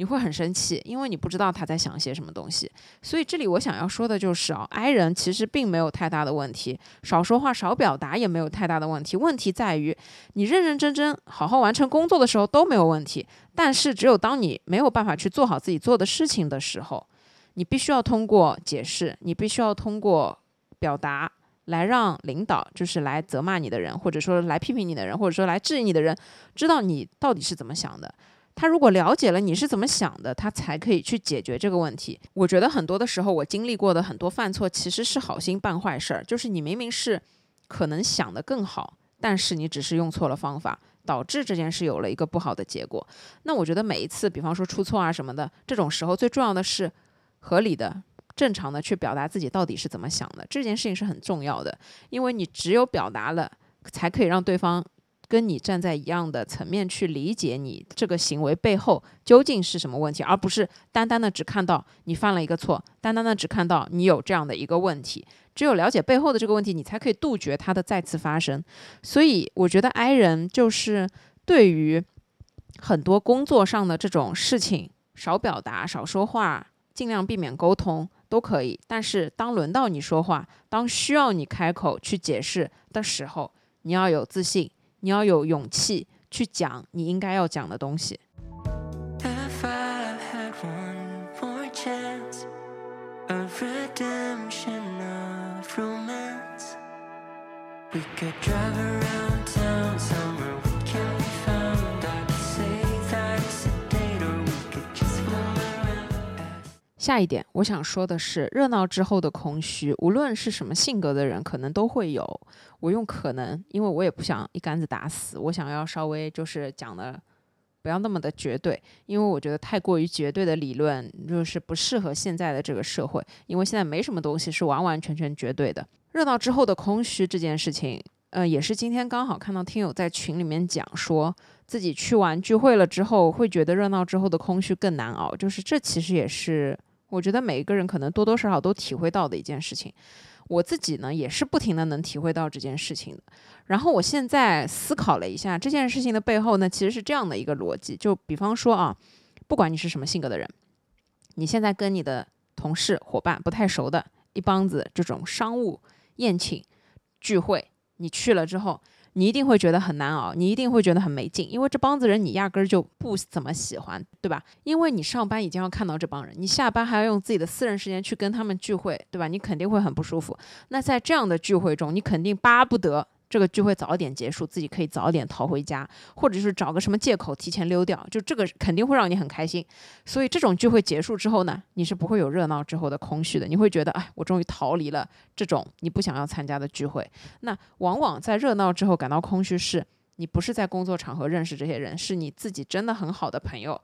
A: 你会很生气，因为你不知道他在想些什么东西。所以这里我想要说的就是啊，I 人其实并没有太大的问题，少说话、少表达也没有太大的问题。问题在于你认认真真好好完成工作的时候都没有问题，但是只有当你没有办法去做好自己做的事情的时候，你必须要通过解释，你必须要通过表达来让领导，就是来责骂你的人，或者说来批评你的人，或者说来质疑你的人，知道你到底是怎么想的。他如果了解了你是怎么想的，他才可以去解决这个问题。我觉得很多的时候，我经历过的很多犯错，其实是好心办坏事儿。就是你明明是可能想的更好，但是你只是用错了方法，导致这件事有了一个不好的结果。那我觉得每一次，比方说出错啊什么的，这种时候最重要的是合理的、正常的去表达自己到底是怎么想的。这件事情是很重要的，因为你只有表达了，才可以让对方。跟你站在一样的层面去理解你这个行为背后究竟是什么问题，而不是单单的只看到你犯了一个错，单单的只看到你有这样的一个问题。只有了解背后的这个问题，你才可以杜绝它的再次发生。所以，我觉得 I 人就是对于很多工作上的这种事情，少表达、少说话，尽量避免沟通都可以。但是，当轮到你说话，当需要你开口去解释的时候，你要有自信。你要有勇气去讲你应该要讲的东西。下一点，我想说的是，热闹之后的空虚，无论是什么性格的人，可能都会有。我用可能，因为我也不想一竿子打死，我想要稍微就是讲的不要那么的绝对，因为我觉得太过于绝对的理论就是不适合现在的这个社会，因为现在没什么东西是完完全全绝对的。热闹之后的空虚这件事情，呃，也是今天刚好看到听友在群里面讲说。自己去完聚会了之后，会觉得热闹之后的空虚更难熬。就是这其实也是我觉得每一个人可能多多少少都体会到的一件事情。我自己呢也是不停的能体会到这件事情的。然后我现在思考了一下这件事情的背后呢，其实是这样的一个逻辑。就比方说啊，不管你是什么性格的人，你现在跟你的同事伙伴不太熟的一帮子这种商务宴请聚会，你去了之后。你一定会觉得很难熬，你一定会觉得很没劲，因为这帮子人你压根儿就不怎么喜欢，对吧？因为你上班已经要看到这帮人，你下班还要用自己的私人时间去跟他们聚会，对吧？你肯定会很不舒服。那在这样的聚会中，你肯定巴不得。这个聚会早点结束，自己可以早点逃回家，或者是找个什么借口提前溜掉，就这个肯定会让你很开心。所以这种聚会结束之后呢，你是不会有热闹之后的空虚的，你会觉得，哎，我终于逃离了这种你不想要参加的聚会。那往往在热闹之后感到空虚，是你不是在工作场合认识这些人，是你自己真的很好的朋友，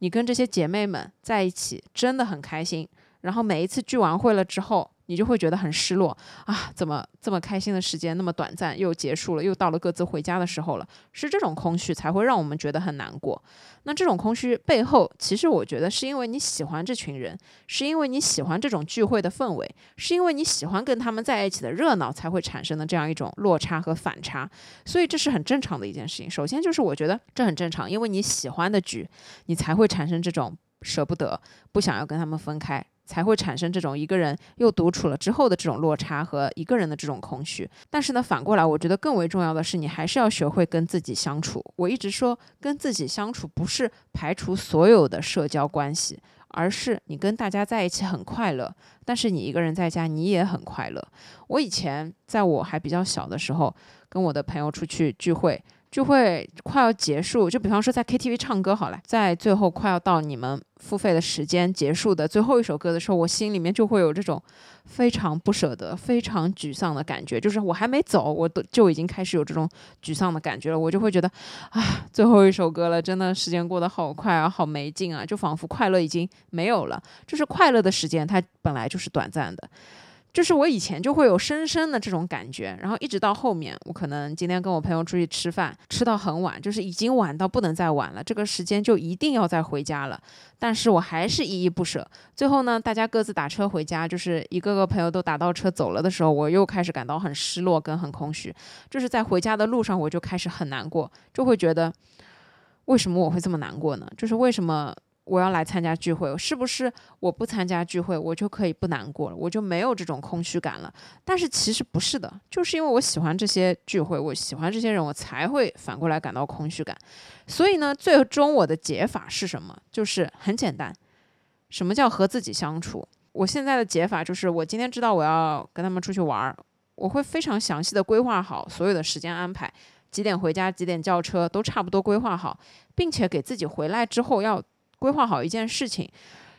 A: 你跟这些姐妹们在一起真的很开心。然后每一次聚完会了之后。你就会觉得很失落啊！怎么这么开心的时间那么短暂，又结束了，又到了各自回家的时候了？是这种空虚才会让我们觉得很难过。那这种空虚背后，其实我觉得是因为你喜欢这群人，是因为你喜欢这种聚会的氛围，是因为你喜欢跟他们在一起的热闹，才会产生的这样一种落差和反差。所以这是很正常的一件事情。首先就是我觉得这很正常，因为你喜欢的局，你才会产生这种舍不得、不想要跟他们分开。才会产生这种一个人又独处了之后的这种落差和一个人的这种空虚。但是呢，反过来，我觉得更为重要的是，你还是要学会跟自己相处。我一直说，跟自己相处不是排除所有的社交关系，而是你跟大家在一起很快乐，但是你一个人在家你也很快乐。我以前在我还比较小的时候，跟我的朋友出去聚会。聚会快要结束，就比方说在 KTV 唱歌好了，在最后快要到你们付费的时间结束的最后一首歌的时候，我心里面就会有这种非常不舍得、非常沮丧的感觉。就是我还没走，我都就已经开始有这种沮丧的感觉了。我就会觉得，啊，最后一首歌了，真的时间过得好快啊，好没劲啊，就仿佛快乐已经没有了。就是快乐的时间，它本来就是短暂的。就是我以前就会有深深的这种感觉，然后一直到后面，我可能今天跟我朋友出去吃饭，吃到很晚，就是已经晚到不能再晚了，这个时间就一定要再回家了，但是我还是依依不舍。最后呢，大家各自打车回家，就是一个个朋友都打到车走了的时候，我又开始感到很失落跟很空虚。就是在回家的路上，我就开始很难过，就会觉得为什么我会这么难过呢？就是为什么？我要来参加聚会，是不是我不参加聚会，我就可以不难过了，我就没有这种空虚感了？但是其实不是的，就是因为我喜欢这些聚会，我喜欢这些人，我才会反过来感到空虚感。所以呢，最终我的解法是什么？就是很简单，什么叫和自己相处？我现在的解法就是，我今天知道我要跟他们出去玩儿，我会非常详细的规划好所有的时间安排，几点回家，几点叫车，都差不多规划好，并且给自己回来之后要。规划好一件事情，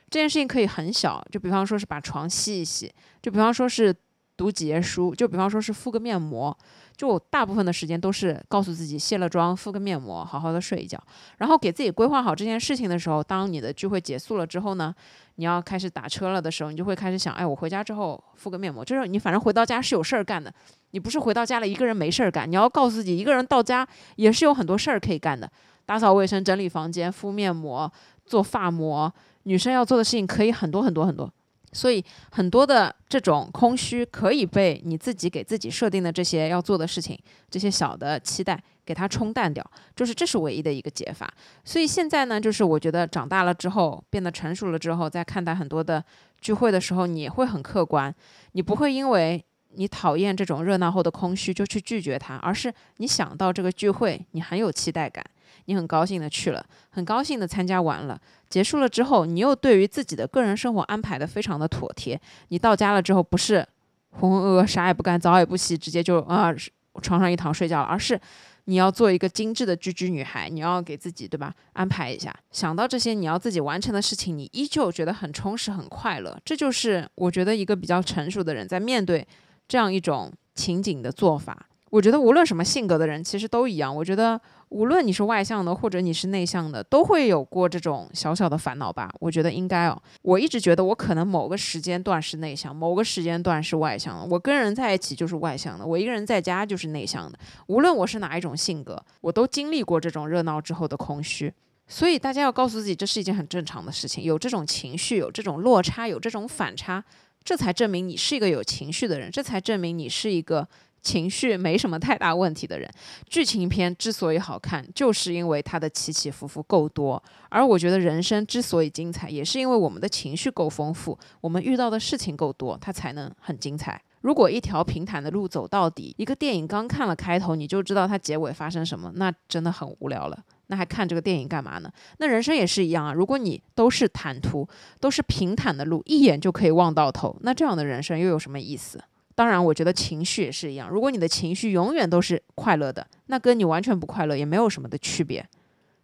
A: 这件事情可以很小，就比方说是把床洗一洗，就比方说是读几页书，就比方说是敷个面膜。就大部分的时间都是告诉自己卸了妆，敷个面膜，好好的睡一觉。然后给自己规划好这件事情的时候，当你的聚会结束了之后呢，你要开始打车了的时候，你就会开始想，哎，我回家之后敷个面膜。就是你反正回到家是有事儿干的，你不是回到家了一个人没事儿干，你要告诉自己一个人到家也是有很多事儿可以干的，打扫卫生、整理房间、敷面膜。做发膜，女生要做的事情可以很多很多很多，所以很多的这种空虚可以被你自己给自己设定的这些要做的事情，这些小的期待给它冲淡掉，就是这是唯一的一个解法。所以现在呢，就是我觉得长大了之后，变得成熟了之后，在看待很多的聚会的时候，你会很客观，你不会因为你讨厌这种热闹后的空虚就去拒绝它，而是你想到这个聚会，你很有期待感。你很高兴的去了，很高兴的参加完了，结束了之后，你又对于自己的个人生活安排的非常的妥帖。你到家了之后，不是浑浑噩噩啥也不干，澡也不洗，直接就啊床上一躺睡觉了，而是你要做一个精致的居居女孩，你要给自己对吧安排一下。想到这些你要自己完成的事情，你依旧觉得很充实很快乐。这就是我觉得一个比较成熟的人在面对这样一种情景的做法。我觉得无论什么性格的人，其实都一样。我觉得。无论你是外向的，或者你是内向的，都会有过这种小小的烦恼吧？我觉得应该哦。我一直觉得我可能某个时间段是内向，某个时间段是外向的。我跟人在一起就是外向的，我一个人在家就是内向的。无论我是哪一种性格，我都经历过这种热闹之后的空虚。所以大家要告诉自己，这是一件很正常的事情。有这种情绪，有这种落差，有这种反差，这才证明你是一个有情绪的人，这才证明你是一个。情绪没什么太大问题的人，剧情片之所以好看，就是因为它的起起伏伏够多。而我觉得人生之所以精彩，也是因为我们的情绪够丰富，我们遇到的事情够多，它才能很精彩。如果一条平坦的路走到底，一个电影刚看了开头你就知道它结尾发生什么，那真的很无聊了。那还看这个电影干嘛呢？那人生也是一样啊。如果你都是坦途，都是平坦的路，一眼就可以望到头，那这样的人生又有什么意思？当然，我觉得情绪也是一样。如果你的情绪永远都是快乐的，那跟你完全不快乐也没有什么的区别。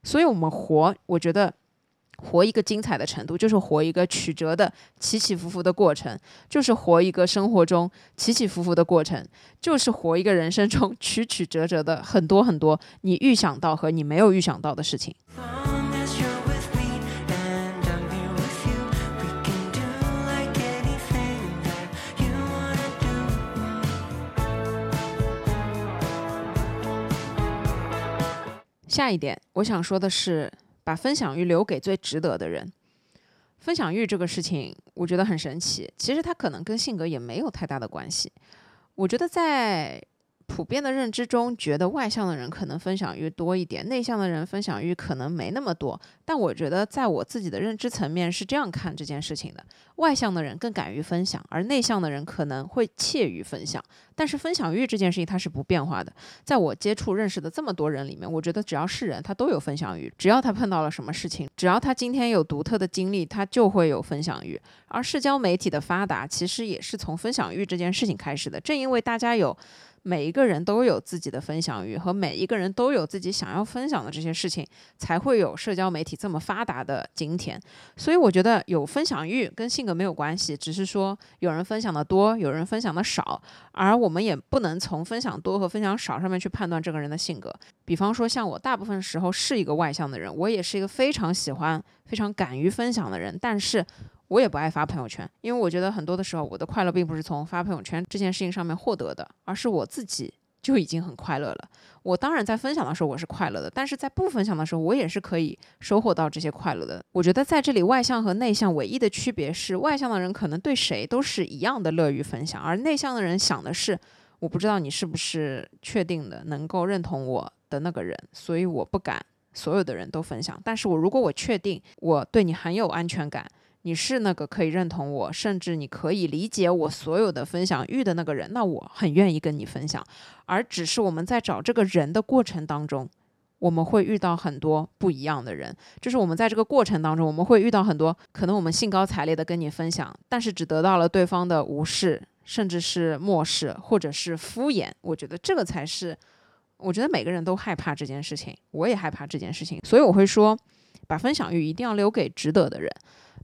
A: 所以，我们活，我觉得活一个精彩的程度，就是活一个曲折的起起伏伏的过程，就是活一个生活中起起伏伏的过程，就是活一个人生中曲曲折折的很多很多你预想到和你没有预想到的事情。下一点，我想说的是，把分享欲留给最值得的人。分享欲这个事情，我觉得很神奇。其实它可能跟性格也没有太大的关系。我觉得在。普遍的认知中，觉得外向的人可能分享欲多一点，内向的人分享欲可能没那么多。但我觉得，在我自己的认知层面是这样看这件事情的：外向的人更敢于分享，而内向的人可能会怯于分享。但是分享欲这件事情它是不变化的。在我接触认识的这么多人里面，我觉得只要是人，他都有分享欲。只要他碰到了什么事情，只要他今天有独特的经历，他就会有分享欲。而社交媒体的发达，其实也是从分享欲这件事情开始的。正因为大家有。每一个人都有自己的分享欲，和每一个人都有自己想要分享的这些事情，才会有社交媒体这么发达的今天。所以我觉得有分享欲跟性格没有关系，只是说有人分享的多，有人分享的少，而我们也不能从分享多和分享少上面去判断这个人的性格。比方说，像我大部分时候是一个外向的人，我也是一个非常喜欢、非常敢于分享的人，但是。我也不爱发朋友圈，因为我觉得很多的时候，我的快乐并不是从发朋友圈这件事情上面获得的，而是我自己就已经很快乐了。我当然在分享的时候我是快乐的，但是在不分享的时候，我也是可以收获到这些快乐的。我觉得在这里，外向和内向唯一的区别是，外向的人可能对谁都是一样的乐于分享，而内向的人想的是，我不知道你是不是确定的能够认同我的那个人，所以我不敢所有的人都分享。但是我如果我确定我对你很有安全感。你是那个可以认同我，甚至你可以理解我所有的分享欲的那个人，那我很愿意跟你分享。而只是我们在找这个人的过程当中，我们会遇到很多不一样的人。就是我们在这个过程当中，我们会遇到很多可能我们兴高采烈的跟你分享，但是只得到了对方的无视，甚至是漠视，或者是敷衍。我觉得这个才是，我觉得每个人都害怕这件事情，我也害怕这件事情，所以我会说，把分享欲一定要留给值得的人。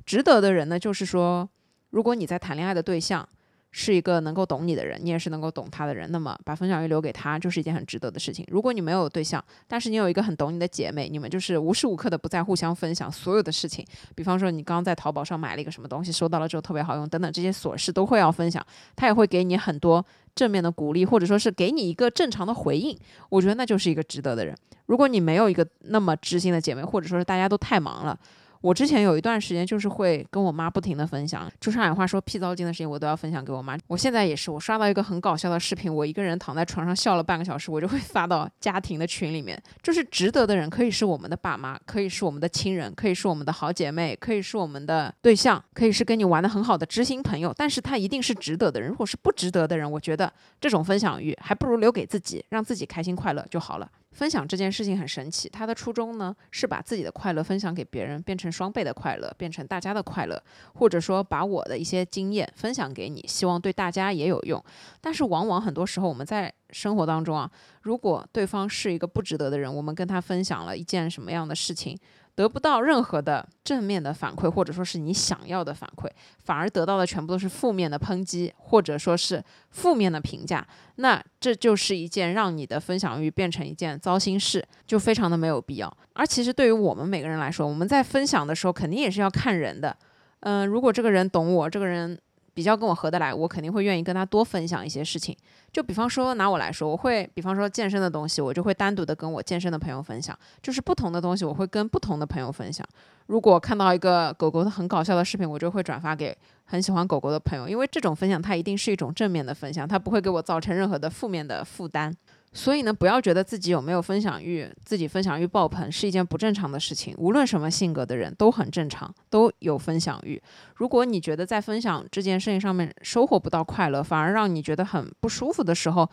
A: 值得的人呢，就是说，如果你在谈恋爱的对象是一个能够懂你的人，你也是能够懂他的人，那么把分享欲留给他就是一件很值得的事情。如果你没有对象，但是你有一个很懂你的姐妹，你们就是无时无刻的不在互相分享所有的事情，比方说你刚刚在淘宝上买了一个什么东西，收到了之后特别好用，等等这些琐事都会要分享，他也会给你很多正面的鼓励，或者说是给你一个正常的回应。我觉得那就是一个值得的人。如果你没有一个那么知心的姐妹，或者说是大家都太忙了。我之前有一段时间就是会跟我妈不停的分享，就上海话说屁糟心的事情，我都要分享给我妈。我现在也是，我刷到一个很搞笑的视频，我一个人躺在床上笑了半个小时，我就会发到家庭的群里面。就是值得的人，可以是我们的爸妈，可以是我们的亲人，可以是我们的好姐妹，可以是我们的对象，可以是跟你玩的很好的知心朋友。但是他一定是值得的人。如果是不值得的人，我觉得这种分享欲还不如留给自己，让自己开心快乐就好了。分享这件事情很神奇，他的初衷呢是把自己的快乐分享给别人，变成双倍的快乐，变成大家的快乐，或者说把我的一些经验分享给你，希望对大家也有用。但是往往很多时候我们在生活当中啊，如果对方是一个不值得的人，我们跟他分享了一件什么样的事情。得不到任何的正面的反馈，或者说是你想要的反馈，反而得到的全部都是负面的抨击，或者说是负面的评价，那这就是一件让你的分享欲变成一件糟心事，就非常的没有必要。而其实对于我们每个人来说，我们在分享的时候肯定也是要看人的，嗯，如果这个人懂我，这个人。比较跟我合得来，我肯定会愿意跟他多分享一些事情。就比方说拿我来说，我会比方说健身的东西，我就会单独的跟我健身的朋友分享。就是不同的东西，我会跟不同的朋友分享。如果看到一个狗狗的很搞笑的视频，我就会转发给很喜欢狗狗的朋友，因为这种分享它一定是一种正面的分享，它不会给我造成任何的负面的负担。所以呢，不要觉得自己有没有分享欲，自己分享欲爆棚是一件不正常的事情。无论什么性格的人都很正常，都有分享欲。如果你觉得在分享这件事情上面收获不到快乐，反而让你觉得很不舒服的时候，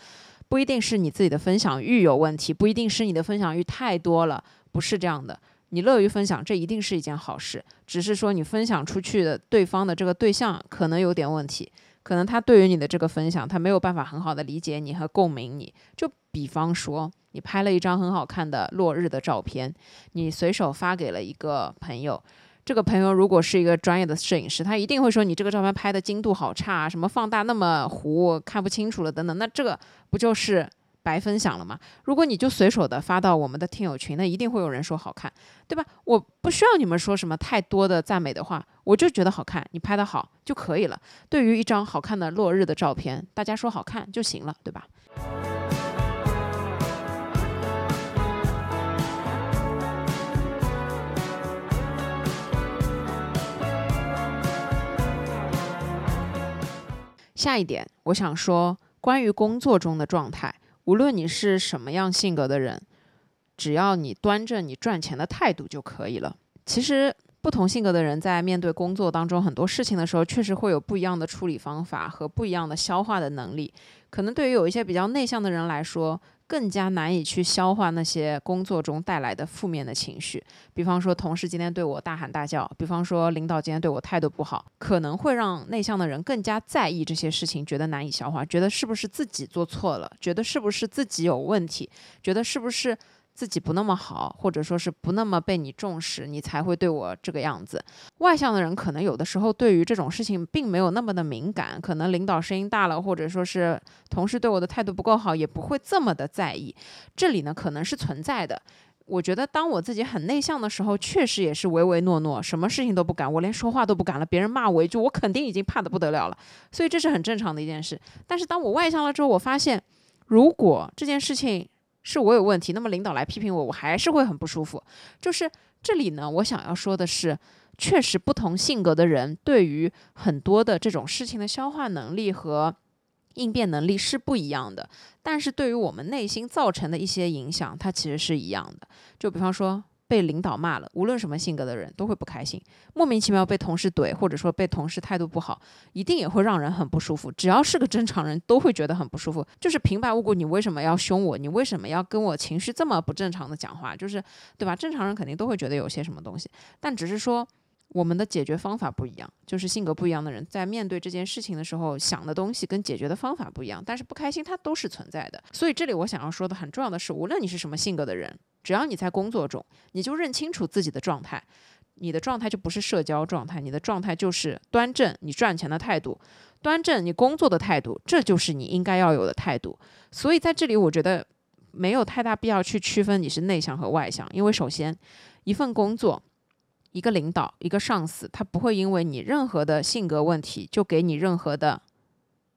A: 不一定是你自己的分享欲有问题，不一定是你的分享欲太多了，不是这样的。你乐于分享，这一定是一件好事，只是说你分享出去的对方的这个对象可能有点问题。可能他对于你的这个分享，他没有办法很好的理解你和共鸣你。就比方说，你拍了一张很好看的落日的照片，你随手发给了一个朋友，这个朋友如果是一个专业的摄影师，他一定会说你这个照片拍的精度好差，什么放大那么糊，看不清楚了等等。那这个不就是？白分享了嘛？如果你就随手的发到我们的听友群，那一定会有人说好看，对吧？我不需要你们说什么太多的赞美的话，我就觉得好看，你拍的好就可以了。对于一张好看的落日的照片，大家说好看就行了，对吧？下一点，我想说关于工作中的状态。无论你是什么样性格的人，只要你端正你赚钱的态度就可以了。其实不同性格的人在面对工作当中很多事情的时候，确实会有不一样的处理方法和不一样的消化的能力。可能对于有一些比较内向的人来说，更加难以去消化那些工作中带来的负面的情绪。比方说，同事今天对我大喊大叫；比方说，领导今天对我态度不好，可能会让内向的人更加在意这些事情，觉得难以消化，觉得是不是自己做错了，觉得是不是自己有问题，觉得是不是。自己不那么好，或者说是不那么被你重视，你才会对我这个样子。外向的人可能有的时候对于这种事情并没有那么的敏感，可能领导声音大了，或者说是同事对我的态度不够好，也不会这么的在意。这里呢可能是存在的。我觉得当我自己很内向的时候，确实也是唯唯诺诺，什么事情都不敢，我连说话都不敢了。别人骂我一句，我肯定已经怕得不得了了。所以这是很正常的一件事。但是当我外向了之后，我发现如果这件事情。是我有问题，那么领导来批评我，我还是会很不舒服。就是这里呢，我想要说的是，确实不同性格的人对于很多的这种事情的消化能力和应变能力是不一样的，但是对于我们内心造成的一些影响，它其实是一样的。就比方说。被领导骂了，无论什么性格的人都会不开心。莫名其妙被同事怼，或者说被同事态度不好，一定也会让人很不舒服。只要是个正常人都会觉得很不舒服。就是平白无故，你为什么要凶我？你为什么要跟我情绪这么不正常的讲话？就是，对吧？正常人肯定都会觉得有些什么东西，但只是说。我们的解决方法不一样，就是性格不一样的人在面对这件事情的时候想的东西跟解决的方法不一样。但是不开心它都是存在的。所以这里我想要说的很重要的是，无论你是什么性格的人，只要你在工作中，你就认清楚自己的状态，你的状态就不是社交状态，你的状态就是端正你赚钱的态度，端正你工作的态度，这就是你应该要有的态度。所以在这里，我觉得没有太大必要去区分你是内向和外向，因为首先一份工作。一个领导，一个上司，他不会因为你任何的性格问题就给你任何的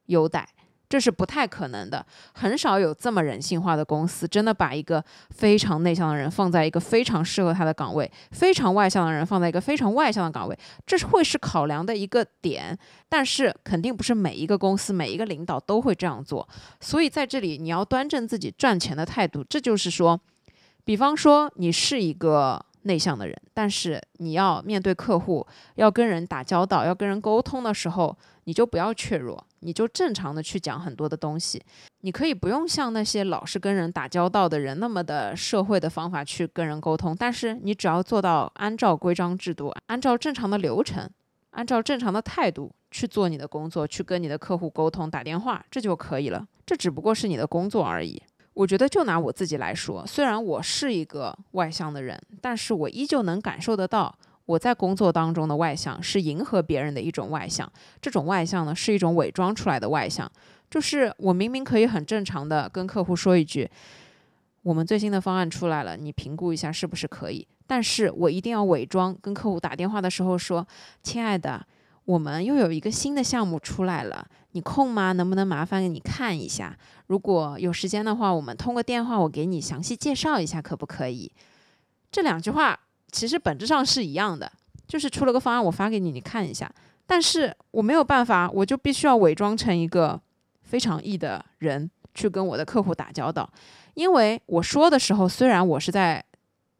A: 优待，这是不太可能的。很少有这么人性化的公司，真的把一个非常内向的人放在一个非常适合他的岗位，非常外向的人放在一个非常外向的岗位，这是会是考量的一个点。但是肯定不是每一个公司、每一个领导都会这样做。所以在这里，你要端正自己赚钱的态度。这就是说，比方说你是一个。内向的人，但是你要面对客户，要跟人打交道，要跟人沟通的时候，你就不要怯弱，你就正常的去讲很多的东西。你可以不用像那些老是跟人打交道的人那么的社会的方法去跟人沟通，但是你只要做到按照规章制度，按照正常的流程，按照正常的态度去做你的工作，去跟你的客户沟通、打电话，这就可以了。这只不过是你的工作而已。我觉得，就拿我自己来说，虽然我是一个外向的人，但是我依旧能感受得到，我在工作当中的外向是迎合别人的一种外向。这种外向呢，是一种伪装出来的外向，就是我明明可以很正常的跟客户说一句：“我们最新的方案出来了，你评估一下是不是可以。”但是我一定要伪装，跟客户打电话的时候说：“亲爱的。”我们又有一个新的项目出来了，你空吗？能不能麻烦你看一下？如果有时间的话，我们通过电话，我给你详细介绍一下，可不可以？这两句话其实本质上是一样的，就是出了个方案，我发给你，你看一下。但是我没有办法，我就必须要伪装成一个非常 E 的人去跟我的客户打交道，因为我说的时候，虽然我是在。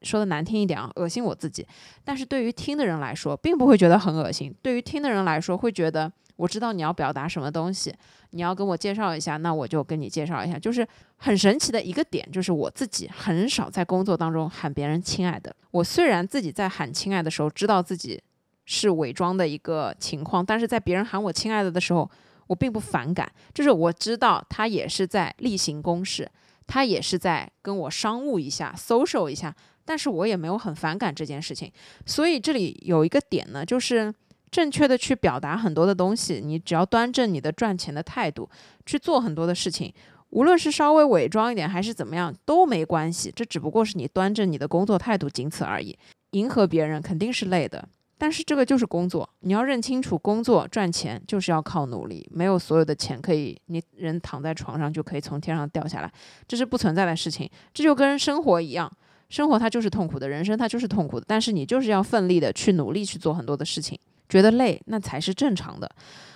A: 说的难听一点啊，恶心我自己。但是对于听的人来说，并不会觉得很恶心。对于听的人来说，会觉得我知道你要表达什么东西，你要跟我介绍一下，那我就跟你介绍一下。就是很神奇的一个点，就是我自己很少在工作当中喊别人亲爱的。我虽然自己在喊亲爱的时候，知道自己是伪装的一个情况，但是在别人喊我亲爱的的时候，我并不反感。就是我知道他也是在例行公事，他也是在跟我商务一下，social 一下。但是我也没有很反感这件事情，所以这里有一个点呢，就是正确的去表达很多的东西。你只要端正你的赚钱的态度，去做很多的事情，无论是稍微伪装一点还是怎么样都没关系。这只不过是你端正你的工作态度，仅此而已。迎合别人肯定是累的，但是这个就是工作，你要认清楚，工作赚钱就是要靠努力，没有所有的钱可以你人躺在床上就可以从天上掉下来，这是不存在的事情。这就跟生活一样。生活它就是痛苦的，人生它就是痛苦的，但是你就是要奋力的去努力去做很多的事情，觉得累那才是正常的。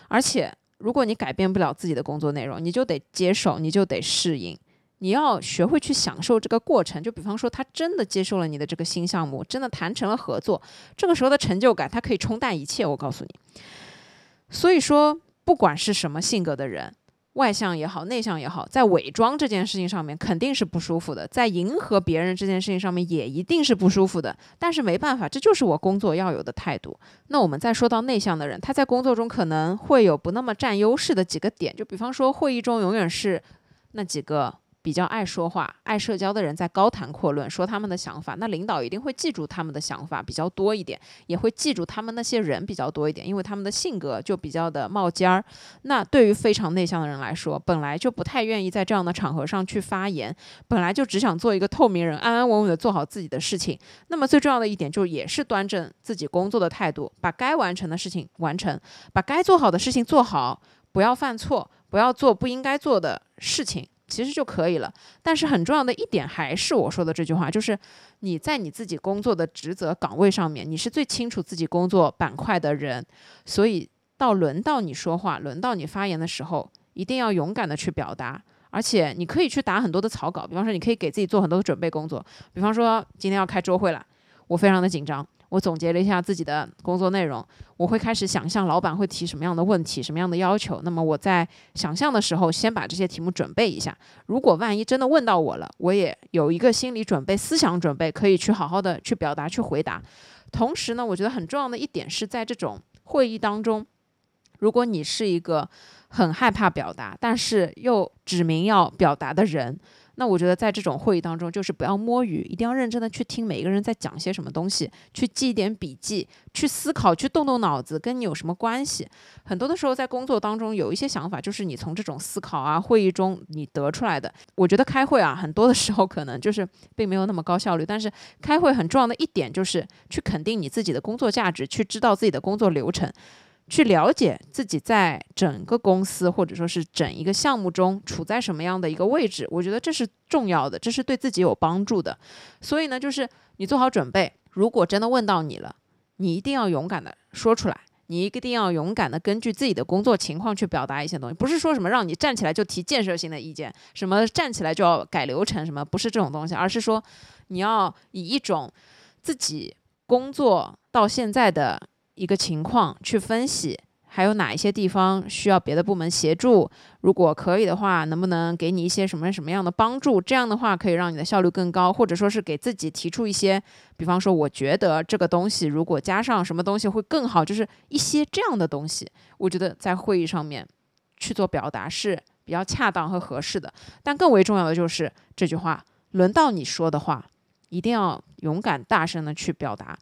A: 而且如果你改变不了自己的工作内容，你就得接受，你就得适应，你要学会去享受这个过程。就比方说，他真的接受了你的这个新项目，真的谈成了合作，这个时候的成就感，它可以冲淡一切。我告诉你，所以说，不管是什么性格的人。外向也好，内向也好，在伪装这件事情上面肯定是不舒服的，在迎合别人这件事情上面也一定是不舒服的。但是没办法，这就是我工作要有的态度。那我们再说到内向的人，他在工作中可能会有不那么占优势的几个点，就比方说会议中永远是那几个。比较爱说话、爱社交的人在高谈阔论，说他们的想法，那领导一定会记住他们的想法比较多一点，也会记住他们那些人比较多一点，因为他们的性格就比较的冒尖儿。那对于非常内向的人来说，本来就不太愿意在这样的场合上去发言，本来就只想做一个透明人，安安稳稳的做好自己的事情。那么最重要的一点就也是端正自己工作的态度，把该完成的事情完成，把该做好的事情做好，不要犯错，不要做不应该做的事情。其实就可以了，但是很重要的一点还是我说的这句话，就是你在你自己工作的职责岗位上面，你是最清楚自己工作板块的人，所以到轮到你说话、轮到你发言的时候，一定要勇敢的去表达，而且你可以去打很多的草稿，比方说你可以给自己做很多的准备工作，比方说今天要开周会了，我非常的紧张。我总结了一下自己的工作内容，我会开始想象老板会提什么样的问题、什么样的要求。那么我在想象的时候，先把这些题目准备一下。如果万一真的问到我了，我也有一个心理准备、思想准备，可以去好好的去表达、去回答。同时呢，我觉得很重要的一点是在这种会议当中，如果你是一个很害怕表达，但是又指明要表达的人。那我觉得在这种会议当中，就是不要摸鱼，一定要认真的去听每一个人在讲些什么东西，去记一点笔记，去思考，去动动脑子，跟你有什么关系？很多的时候在工作当中有一些想法，就是你从这种思考啊、会议中你得出来的。我觉得开会啊，很多的时候可能就是并没有那么高效率，但是开会很重要的一点就是去肯定你自己的工作价值，去知道自己的工作流程。去了解自己在整个公司或者说是整一个项目中处在什么样的一个位置，我觉得这是重要的，这是对自己有帮助的。所以呢，就是你做好准备，如果真的问到你了，你一定要勇敢的说出来，你一定要勇敢的根据自己的工作情况去表达一些东西，不是说什么让你站起来就提建设性的意见，什么站起来就要改流程，什么不是这种东西，而是说你要以一种自己工作到现在的。一个情况去分析，还有哪一些地方需要别的部门协助？如果可以的话，能不能给你一些什么什么样的帮助？这样的话可以让你的效率更高，或者说是给自己提出一些，比方说，我觉得这个东西如果加上什么东西会更好，就是一些这样的东西。我觉得在会议上面去做表达是比较恰当和合适的。但更为重要的就是这句话，轮到你说的话，一定要勇敢大声的去表达。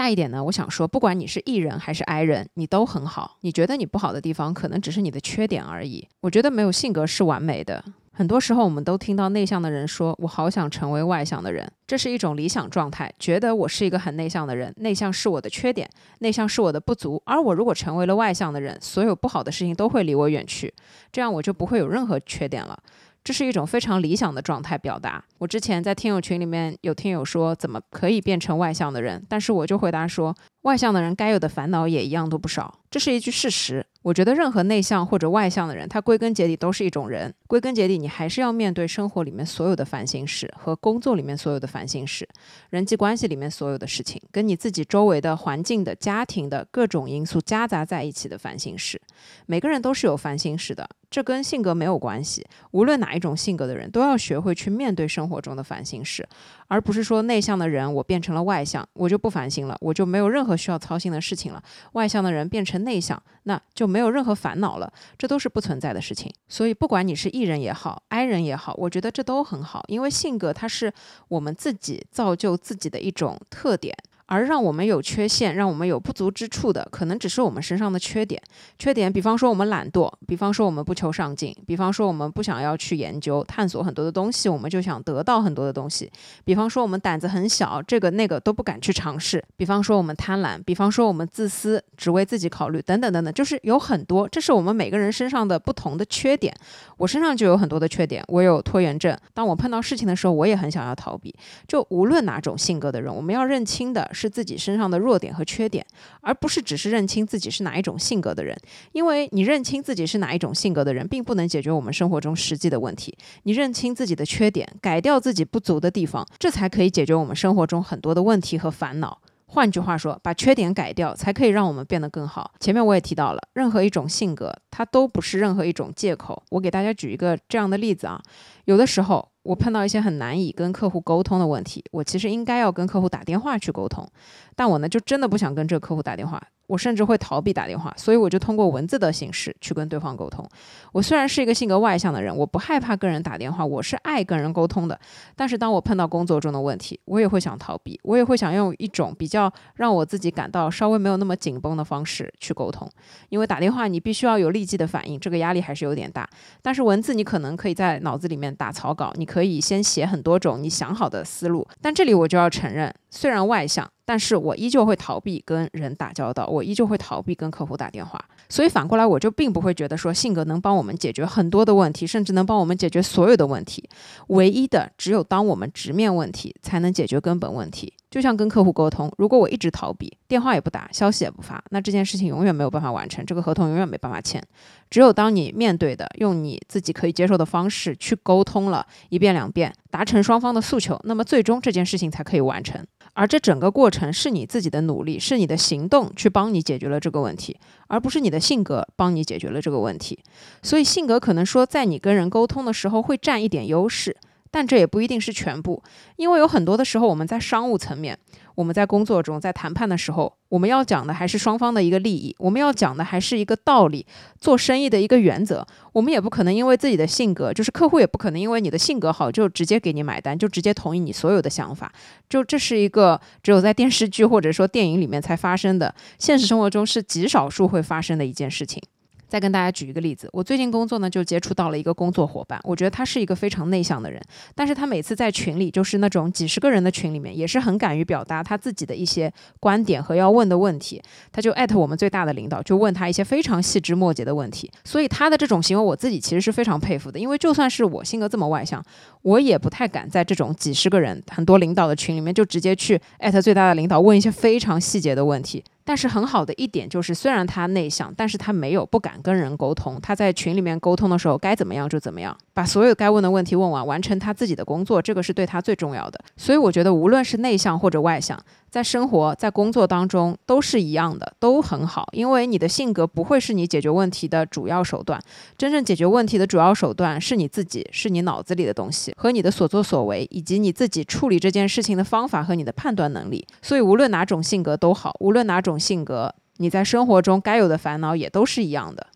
A: 下一点呢，我想说，不管你是 E 人还是 I 人，你都很好。你觉得你不好的地方，可能只是你的缺点而已。我觉得没有性格是完美的。很多时候，我们都听到内向的人说：“我好想成为外向的人。”这是一种理想状态，觉得我是一个很内向的人，内向是我的缺点，内向是我的不足。而我如果成为了外向的人，所有不好的事情都会离我远去，这样我就不会有任何缺点了。这是一种非常理想的状态表达。我之前在听友群里面有听友说，怎么可以变成外向的人？但是我就回答说，外向的人该有的烦恼也一样都不少，这是一句事实。我觉得任何内向或者外向的人，他归根结底都是一种人。归根结底，你还是要面对生活里面所有的烦心事和工作里面所有的烦心事，人际关系里面所有的事情，跟你自己周围的环境的家庭的各种因素夹杂在一起的烦心事。每个人都是有烦心事的，这跟性格没有关系。无论哪一种性格的人，都要学会去面对生活中的烦心事。而不是说内向的人我变成了外向，我就不烦心了，我就没有任何需要操心的事情了。外向的人变成内向，那就没有任何烦恼了，这都是不存在的事情。所以不管你是 E 人也好，I 人也好，我觉得这都很好，因为性格它是我们自己造就自己的一种特点。而让我们有缺陷、让我们有不足之处的，可能只是我们身上的缺点。缺点，比方说我们懒惰，比方说我们不求上进，比方说我们不想要去研究、探索很多的东西，我们就想得到很多的东西。比方说我们胆子很小，这个那个都不敢去尝试。比方说我们贪婪，比方说我们自私，只为自己考虑，等等等等，就是有很多，这是我们每个人身上的不同的缺点。我身上就有很多的缺点，我有拖延症。当我碰到事情的时候，我也很想要逃避。就无论哪种性格的人，我们要认清的。是自己身上的弱点和缺点，而不是只是认清自己是哪一种性格的人。因为你认清自己是哪一种性格的人，并不能解决我们生活中实际的问题。你认清自己的缺点，改掉自己不足的地方，这才可以解决我们生活中很多的问题和烦恼。换句话说，把缺点改掉，才可以让我们变得更好。前面我也提到了，任何一种性格，它都不是任何一种借口。我给大家举一个这样的例子啊，有的时候我碰到一些很难以跟客户沟通的问题，我其实应该要跟客户打电话去沟通，但我呢就真的不想跟这个客户打电话。我甚至会逃避打电话，所以我就通过文字的形式去跟对方沟通。我虽然是一个性格外向的人，我不害怕跟人打电话，我是爱跟人沟通的。但是当我碰到工作中的问题，我也会想逃避，我也会想用一种比较让我自己感到稍微没有那么紧绷的方式去沟通。因为打电话你必须要有立即的反应，这个压力还是有点大。但是文字你可能可以在脑子里面打草稿，你可以先写很多种你想好的思路。但这里我就要承认，虽然外向。但是我依旧会逃避跟人打交道，我依旧会逃避跟客户打电话。所以反过来，我就并不会觉得说性格能帮我们解决很多的问题，甚至能帮我们解决所有的问题。唯一的，只有当我们直面问题，才能解决根本问题。就像跟客户沟通，如果我一直逃避，电话也不打，消息也不发，那这件事情永远没有办法完成，这个合同永远没办法签。只有当你面对的，用你自己可以接受的方式去沟通了一遍两遍，达成双方的诉求，那么最终这件事情才可以完成。而这整个过程是你自己的努力，是你的行动去帮你解决了这个问题，而不是你的性格帮你解决了这个问题。所以性格可能说在你跟人沟通的时候会占一点优势。但这也不一定是全部，因为有很多的时候，我们在商务层面，我们在工作中，在谈判的时候，我们要讲的还是双方的一个利益，我们要讲的还是一个道理，做生意的一个原则。我们也不可能因为自己的性格，就是客户也不可能因为你的性格好就直接给你买单，就直接同意你所有的想法。就这是一个只有在电视剧或者说电影里面才发生的，现实生活中是极少数会发生的一件事情。再跟大家举一个例子，我最近工作呢就接触到了一个工作伙伴，我觉得他是一个非常内向的人，但是他每次在群里，就是那种几十个人的群里面，也是很敢于表达他自己的一些观点和要问的问题，他就艾特我们最大的领导，就问他一些非常细枝末节的问题，所以他的这种行为，我自己其实是非常佩服的，因为就算是我性格这么外向，我也不太敢在这种几十个人、很多领导的群里面，就直接去艾特最大的领导问一些非常细节的问题。但是很好的一点就是，虽然他内向，但是他没有不敢跟人沟通。他在群里面沟通的时候，该怎么样就怎么样，把所有该问的问题问完，完成他自己的工作，这个是对他最重要的。所以我觉得，无论是内向或者外向。在生活在工作当中都是一样的，都很好，因为你的性格不会是你解决问题的主要手段，真正解决问题的主要手段是你自己，是你脑子里的东西和你的所作所为，以及你自己处理这件事情的方法和你的判断能力。所以无论哪种性格都好，无论哪种性格，你在生活中该有的烦恼也都是一样的。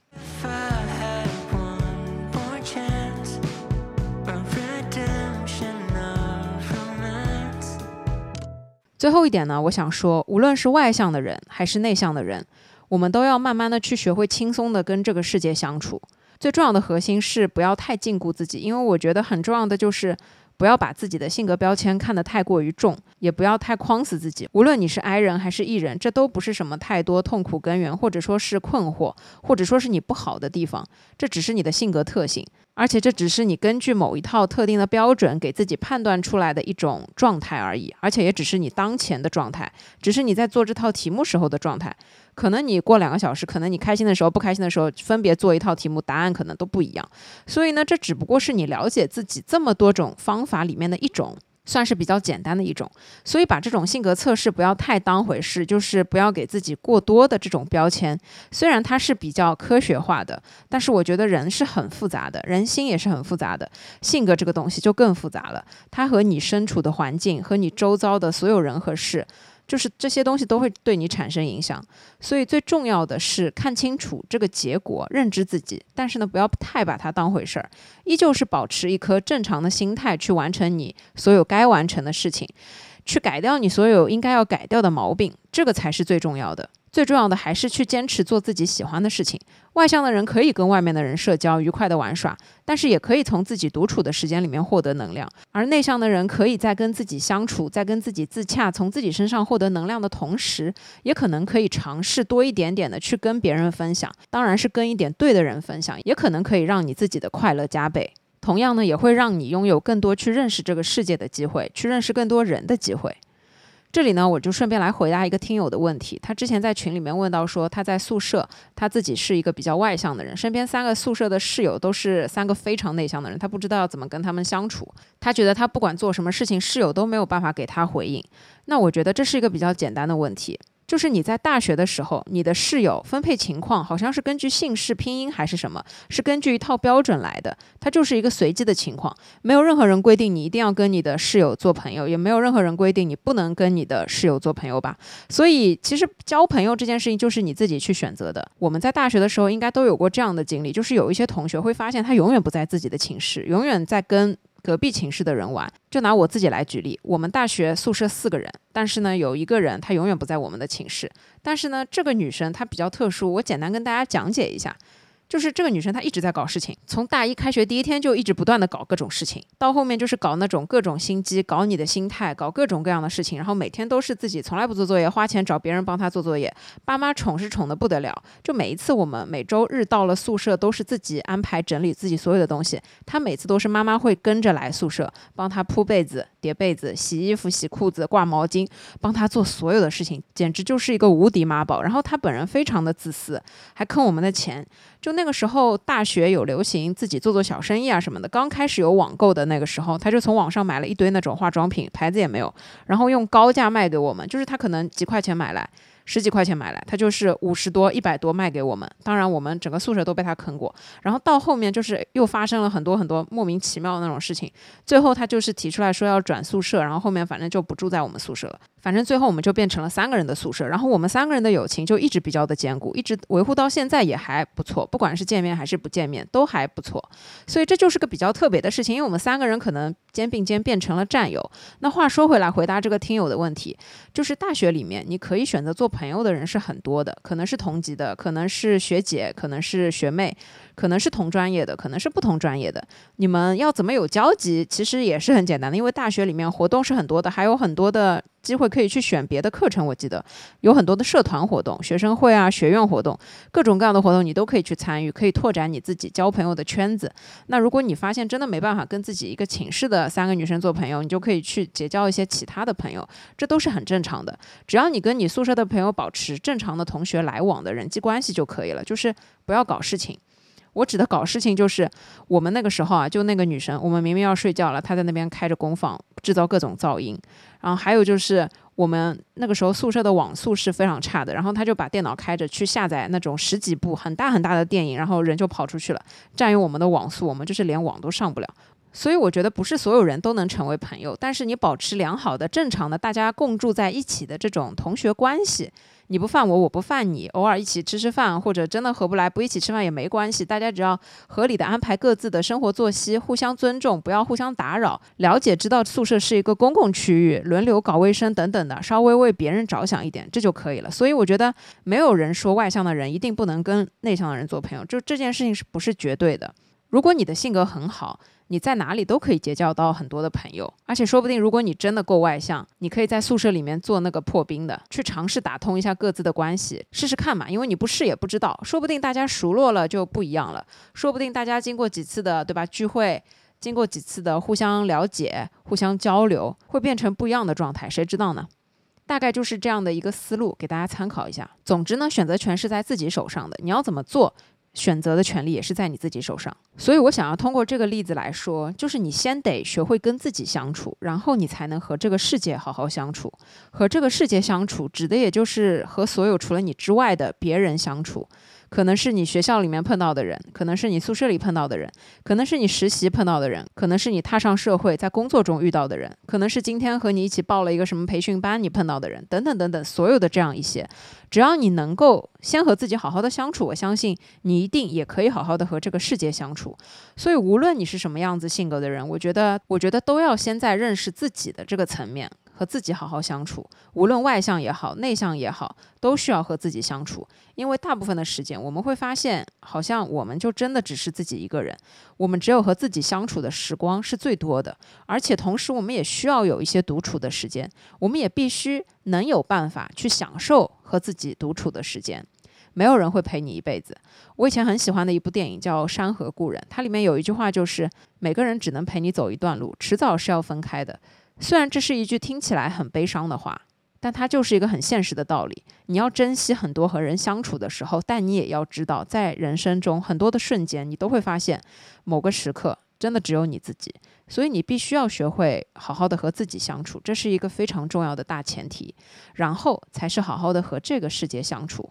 A: 最后一点呢，我想说，无论是外向的人还是内向的人，我们都要慢慢的去学会轻松的跟这个世界相处。最重要的核心是不要太禁锢自己，因为我觉得很重要的就是不要把自己的性格标签看得太过于重，也不要太框死自己。无论你是 I 人还是 E 人，这都不是什么太多痛苦根源，或者说是困惑，或者说是你不好的地方，这只是你的性格特性。而且这只是你根据某一套特定的标准给自己判断出来的一种状态而已，而且也只是你当前的状态，只是你在做这套题目时候的状态。可能你过两个小时，可能你开心的时候、不开心的时候，分别做一套题目，答案可能都不一样。所以呢，这只不过是你了解自己这么多种方法里面的一种。算是比较简单的一种，所以把这种性格测试不要太当回事，就是不要给自己过多的这种标签。虽然它是比较科学化的，但是我觉得人是很复杂的，人心也是很复杂的，性格这个东西就更复杂了。它和你身处的环境和你周遭的所有人和事。就是这些东西都会对你产生影响，所以最重要的是看清楚这个结果，认知自己。但是呢，不要太把它当回事儿，依旧是保持一颗正常的心态去完成你所有该完成的事情，去改掉你所有应该要改掉的毛病，这个才是最重要的。最重要的还是去坚持做自己喜欢的事情。外向的人可以跟外面的人社交，愉快的玩耍，但是也可以从自己独处的时间里面获得能量。而内向的人可以在跟自己相处，在跟自己自洽，从自己身上获得能量的同时，也可能可以尝试多一点点的去跟别人分享。当然是跟一点对的人分享，也可能可以让你自己的快乐加倍。同样呢，也会让你拥有更多去认识这个世界的机会，去认识更多人的机会。这里呢，我就顺便来回答一个听友的问题。他之前在群里面问到说，他在宿舍，他自己是一个比较外向的人，身边三个宿舍的室友都是三个非常内向的人，他不知道要怎么跟他们相处。他觉得他不管做什么事情，室友都没有办法给他回应。那我觉得这是一个比较简单的问题。就是你在大学的时候，你的室友分配情况好像是根据姓氏拼音还是什么，是根据一套标准来的，它就是一个随机的情况，没有任何人规定你一定要跟你的室友做朋友，也没有任何人规定你不能跟你的室友做朋友吧。所以其实交朋友这件事情就是你自己去选择的。我们在大学的时候应该都有过这样的经历，就是有一些同学会发现他永远不在自己的寝室，永远在跟。隔壁寝室的人玩，就拿我自己来举例。我们大学宿舍四个人，但是呢，有一个人她永远不在我们的寝室。但是呢，这个女生她比较特殊，我简单跟大家讲解一下。就是这个女生，她一直在搞事情，从大一开学第一天就一直不断的搞各种事情，到后面就是搞那种各种心机，搞你的心态，搞各种各样的事情，然后每天都是自己从来不做作业，花钱找别人帮她做作业，爸妈宠是宠的不得了，就每一次我们每周日到了宿舍都是自己安排整理自己所有的东西，她每次都是妈妈会跟着来宿舍帮她铺被子、叠被子、洗衣服、洗裤子、挂毛巾，帮他做所有的事情，简直就是一个无敌妈宝。然后他本人非常的自私，还坑我们的钱。就那个时候，大学有流行自己做做小生意啊什么的。刚开始有网购的那个时候，他就从网上买了一堆那种化妆品，牌子也没有，然后用高价卖给我们。就是他可能几块钱买来。十几块钱买来，他就是五十多、一百多卖给我们。当然，我们整个宿舍都被他坑过。然后到后面就是又发生了很多很多莫名其妙的那种事情。最后他就是提出来说要转宿舍，然后后面反正就不住在我们宿舍了。反正最后我们就变成了三个人的宿舍。然后我们三个人的友情就一直比较的坚固，一直维护到现在也还不错。不管是见面还是不见面都还不错。所以这就是个比较特别的事情，因为我们三个人可能肩并肩变成了战友。那话说回来，回答这个听友的问题，就是大学里面你可以选择做。朋友的人是很多的，可能是同级的，可能是学姐，可能是学妹，可能是同专业的，可能是不同专业的。你们要怎么有交集？其实也是很简单的，因为大学里面活动是很多的，还有很多的。机会可以去选别的课程，我记得有很多的社团活动、学生会啊、学院活动，各种各样的活动你都可以去参与，可以拓展你自己交朋友的圈子。那如果你发现真的没办法跟自己一个寝室的三个女生做朋友，你就可以去结交一些其他的朋友，这都是很正常的。只要你跟你宿舍的朋友保持正常的同学来往的人际关系就可以了，就是不要搞事情。我指的搞事情，就是我们那个时候啊，就那个女生，我们明明要睡觉了，她在那边开着功放，制造各种噪音。然后还有就是我们那个时候宿舍的网速是非常差的，然后她就把电脑开着去下载那种十几部很大很大的电影，然后人就跑出去了，占用我们的网速，我们就是连网都上不了。所以我觉得不是所有人都能成为朋友，但是你保持良好的、正常的大家共住在一起的这种同学关系。你不犯我，我不犯你，偶尔一起吃吃饭，或者真的合不来，不一起吃饭也没关系。大家只要合理的安排各自的生活作息，互相尊重，不要互相打扰，了解知道宿舍是一个公共区域，轮流搞卫生等等的，稍微为别人着想一点，这就可以了。所以我觉得没有人说外向的人一定不能跟内向的人做朋友，就这件事情是不是绝对的？如果你的性格很好。你在哪里都可以结交到很多的朋友，而且说不定，如果你真的够外向，你可以在宿舍里面做那个破冰的，去尝试打通一下各自的关系，试试看嘛。因为你不试也不知道，说不定大家熟络了就不一样了，说不定大家经过几次的对吧聚会，经过几次的互相了解、互相交流，会变成不一样的状态，谁知道呢？大概就是这样的一个思路，给大家参考一下。总之呢，选择权是在自己手上的，你要怎么做？选择的权利也是在你自己手上，所以我想要通过这个例子来说，就是你先得学会跟自己相处，然后你才能和这个世界好好相处。和这个世界相处，指的也就是和所有除了你之外的别人相处。可能是你学校里面碰到的人，可能是你宿舍里碰到的人，可能是你实习碰到的人，可能是你踏上社会在工作中遇到的人，可能是今天和你一起报了一个什么培训班你碰到的人，等等等等，所有的这样一些，只要你能够先和自己好好的相处，我相信你一定也可以好好的和这个世界相处。所以无论你是什么样子性格的人，我觉得，我觉得都要先在认识自己的这个层面。和自己好好相处，无论外向也好，内向也好，都需要和自己相处。因为大部分的时间，我们会发现，好像我们就真的只是自己一个人。我们只有和自己相处的时光是最多的，而且同时，我们也需要有一些独处的时间。我们也必须能有办法去享受和自己独处的时间。没有人会陪你一辈子。我以前很喜欢的一部电影叫《山河故人》，它里面有一句话就是：每个人只能陪你走一段路，迟早是要分开的。虽然这是一句听起来很悲伤的话，但它就是一个很现实的道理。你要珍惜很多和人相处的时候，但你也要知道，在人生中很多的瞬间，你都会发现某个时刻真的只有你自己。所以你必须要学会好好的和自己相处，这是一个非常重要的大前提，然后才是好好的和这个世界相处。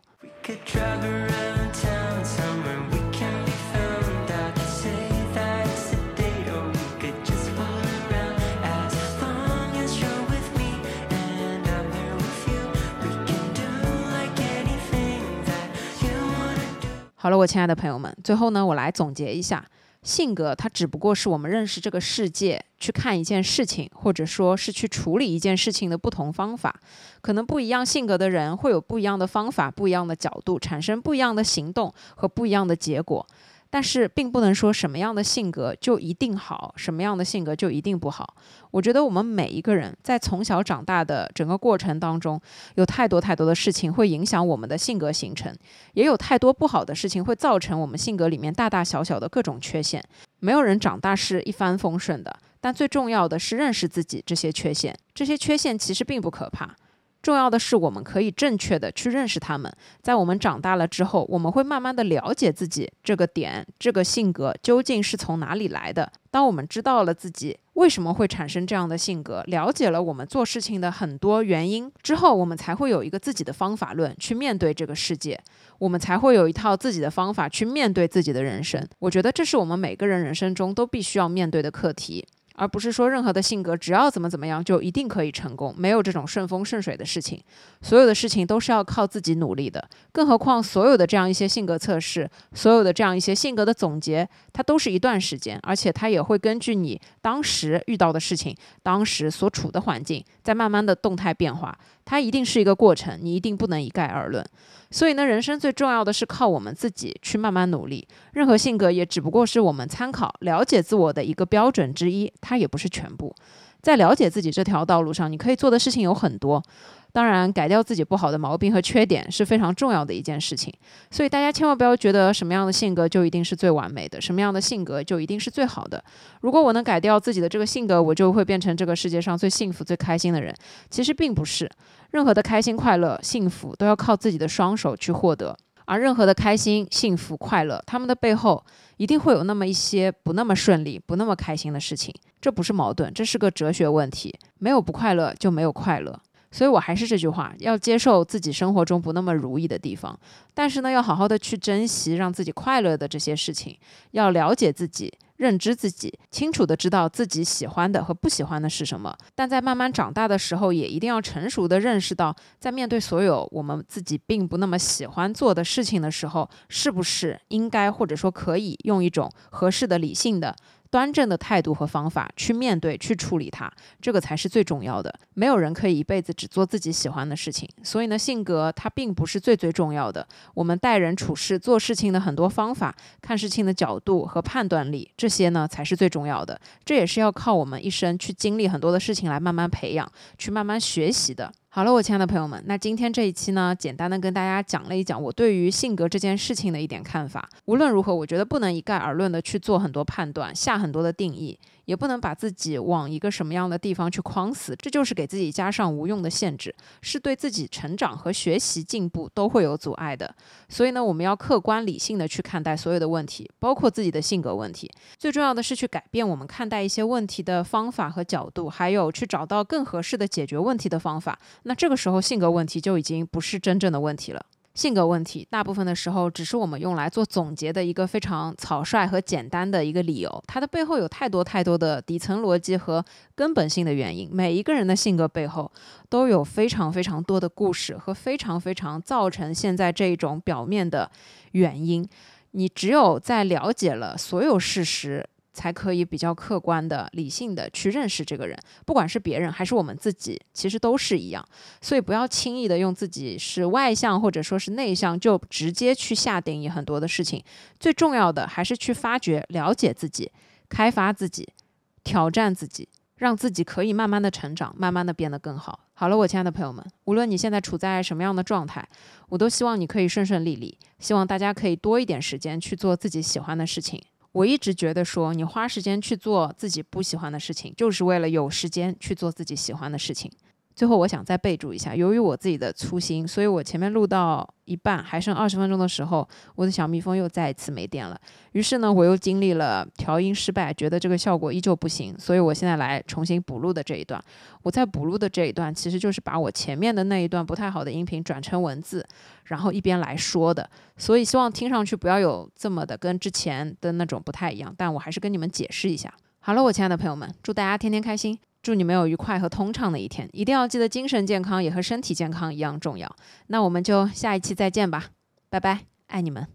A: 好了，我亲爱的朋友们，最后呢，我来总结一下，性格它只不过是我们认识这个世界、去看一件事情，或者说是去处理一件事情的不同方法。可能不一样性格的人会有不一样的方法、不一样的角度，产生不一样的行动和不一样的结果。但是并不能说什么样的性格就一定好，什么样的性格就一定不好。我觉得我们每一个人在从小长大的整个过程当中，有太多太多的事情会影响我们的性格形成，也有太多不好的事情会造成我们性格里面大大小小的各种缺陷。没有人长大是一帆风顺的，但最重要的是认识自己这些缺陷。这些缺陷其实并不可怕。重要的是，我们可以正确的去认识他们。在我们长大了之后，我们会慢慢的了解自己这个点、这个性格究竟是从哪里来的。当我们知道了自己为什么会产生这样的性格，了解了我们做事情的很多原因之后，我们才会有一个自己的方法论去面对这个世界，我们才会有一套自己的方法去面对自己的人生。我觉得这是我们每个人人生中都必须要面对的课题。而不是说任何的性格只要怎么怎么样就一定可以成功，没有这种顺风顺水的事情。所有的事情都是要靠自己努力的，更何况所有的这样一些性格测试，所有的这样一些性格的总结，它都是一段时间，而且它也会根据你当时遇到的事情、当时所处的环境，在慢慢的动态变化。它一定是一个过程，你一定不能一概而论。所以呢，人生最重要的是靠我们自己去慢慢努力。任何性格也只不过是我们参考、了解自我的一个标准之一，它也不是全部。在了解自己这条道路上，你可以做的事情有很多。当然，改掉自己不好的毛病和缺点是非常重要的一件事情。所以大家千万不要觉得什么样的性格就一定是最完美的，什么样的性格就一定是最好的。如果我能改掉自己的这个性格，我就会变成这个世界上最幸福、最开心的人。其实并不是，任何的开心、快乐、幸福都要靠自己的双手去获得。而任何的开心、幸福、快乐，他们的背后一定会有那么一些不那么顺利、不那么开心的事情。这不是矛盾，这是个哲学问题。没有不快乐，就没有快乐。所以，我还是这句话，要接受自己生活中不那么如意的地方，但是呢，要好好的去珍惜让自己快乐的这些事情，要了解自己，认知自己，清楚的知道自己喜欢的和不喜欢的是什么。但在慢慢长大的时候，也一定要成熟的认识到，在面对所有我们自己并不那么喜欢做的事情的时候，是不是应该或者说可以用一种合适的、理性的。端正的态度和方法去面对、去处理它，这个才是最重要的。没有人可以一辈子只做自己喜欢的事情，所以呢，性格它并不是最最重要的。我们待人处事、做事情的很多方法、看事情的角度和判断力，这些呢才是最重要的。这也是要靠我们一生去经历很多的事情来慢慢培养、去慢慢学习的。好了，我亲爱的朋友们，那今天这一期呢，简单的跟大家讲了一讲我对于性格这件事情的一点看法。无论如何，我觉得不能一概而论的去做很多判断，下很多的定义。也不能把自己往一个什么样的地方去框死，这就是给自己加上无用的限制，是对自己成长和学习进步都会有阻碍的。所以呢，我们要客观理性的去看待所有的问题，包括自己的性格问题。最重要的是去改变我们看待一些问题的方法和角度，还有去找到更合适的解决问题的方法。那这个时候，性格问题就已经不是真正的问题了。性格问题，大部分的时候只是我们用来做总结的一个非常草率和简单的一个理由，它的背后有太多太多的底层逻辑和根本性的原因。每一个人的性格背后都有非常非常多的故事和非常非常造成现在这种表面的原因。你只有在了解了所有事实。才可以比较客观的、理性的去认识这个人，不管是别人还是我们自己，其实都是一样。所以不要轻易的用自己是外向或者说是内向，就直接去下定义很多的事情。最重要的还是去发掘、了解自己，开发自己，挑战自己，让自己可以慢慢的成长，慢慢的变得更好。好了，我亲爱的朋友们，无论你现在处在什么样的状态，我都希望你可以顺顺利利。希望大家可以多一点时间去做自己喜欢的事情。我一直觉得说，你花时间去做自己不喜欢的事情，就是为了有时间去做自己喜欢的事情。最后，我想再备注一下，由于我自己的粗心，所以我前面录到一半还剩二十分钟的时候，我的小蜜蜂又再一次没电了。于是呢，我又经历了调音失败，觉得这个效果依旧不行，所以我现在来重新补录的这一段。我在补录的这一段，其实就是把我前面的那一段不太好的音频转成文字，然后一边来说的。所以希望听上去不要有这么的跟之前的那种不太一样，但我还是跟你们解释一下。好了，我亲爱的朋友们，祝大家天天开心。祝你们有愉快和通畅的一天，一定要记得精神健康也和身体健康一样重要。那我们就下一期再见吧，拜拜，爱你们。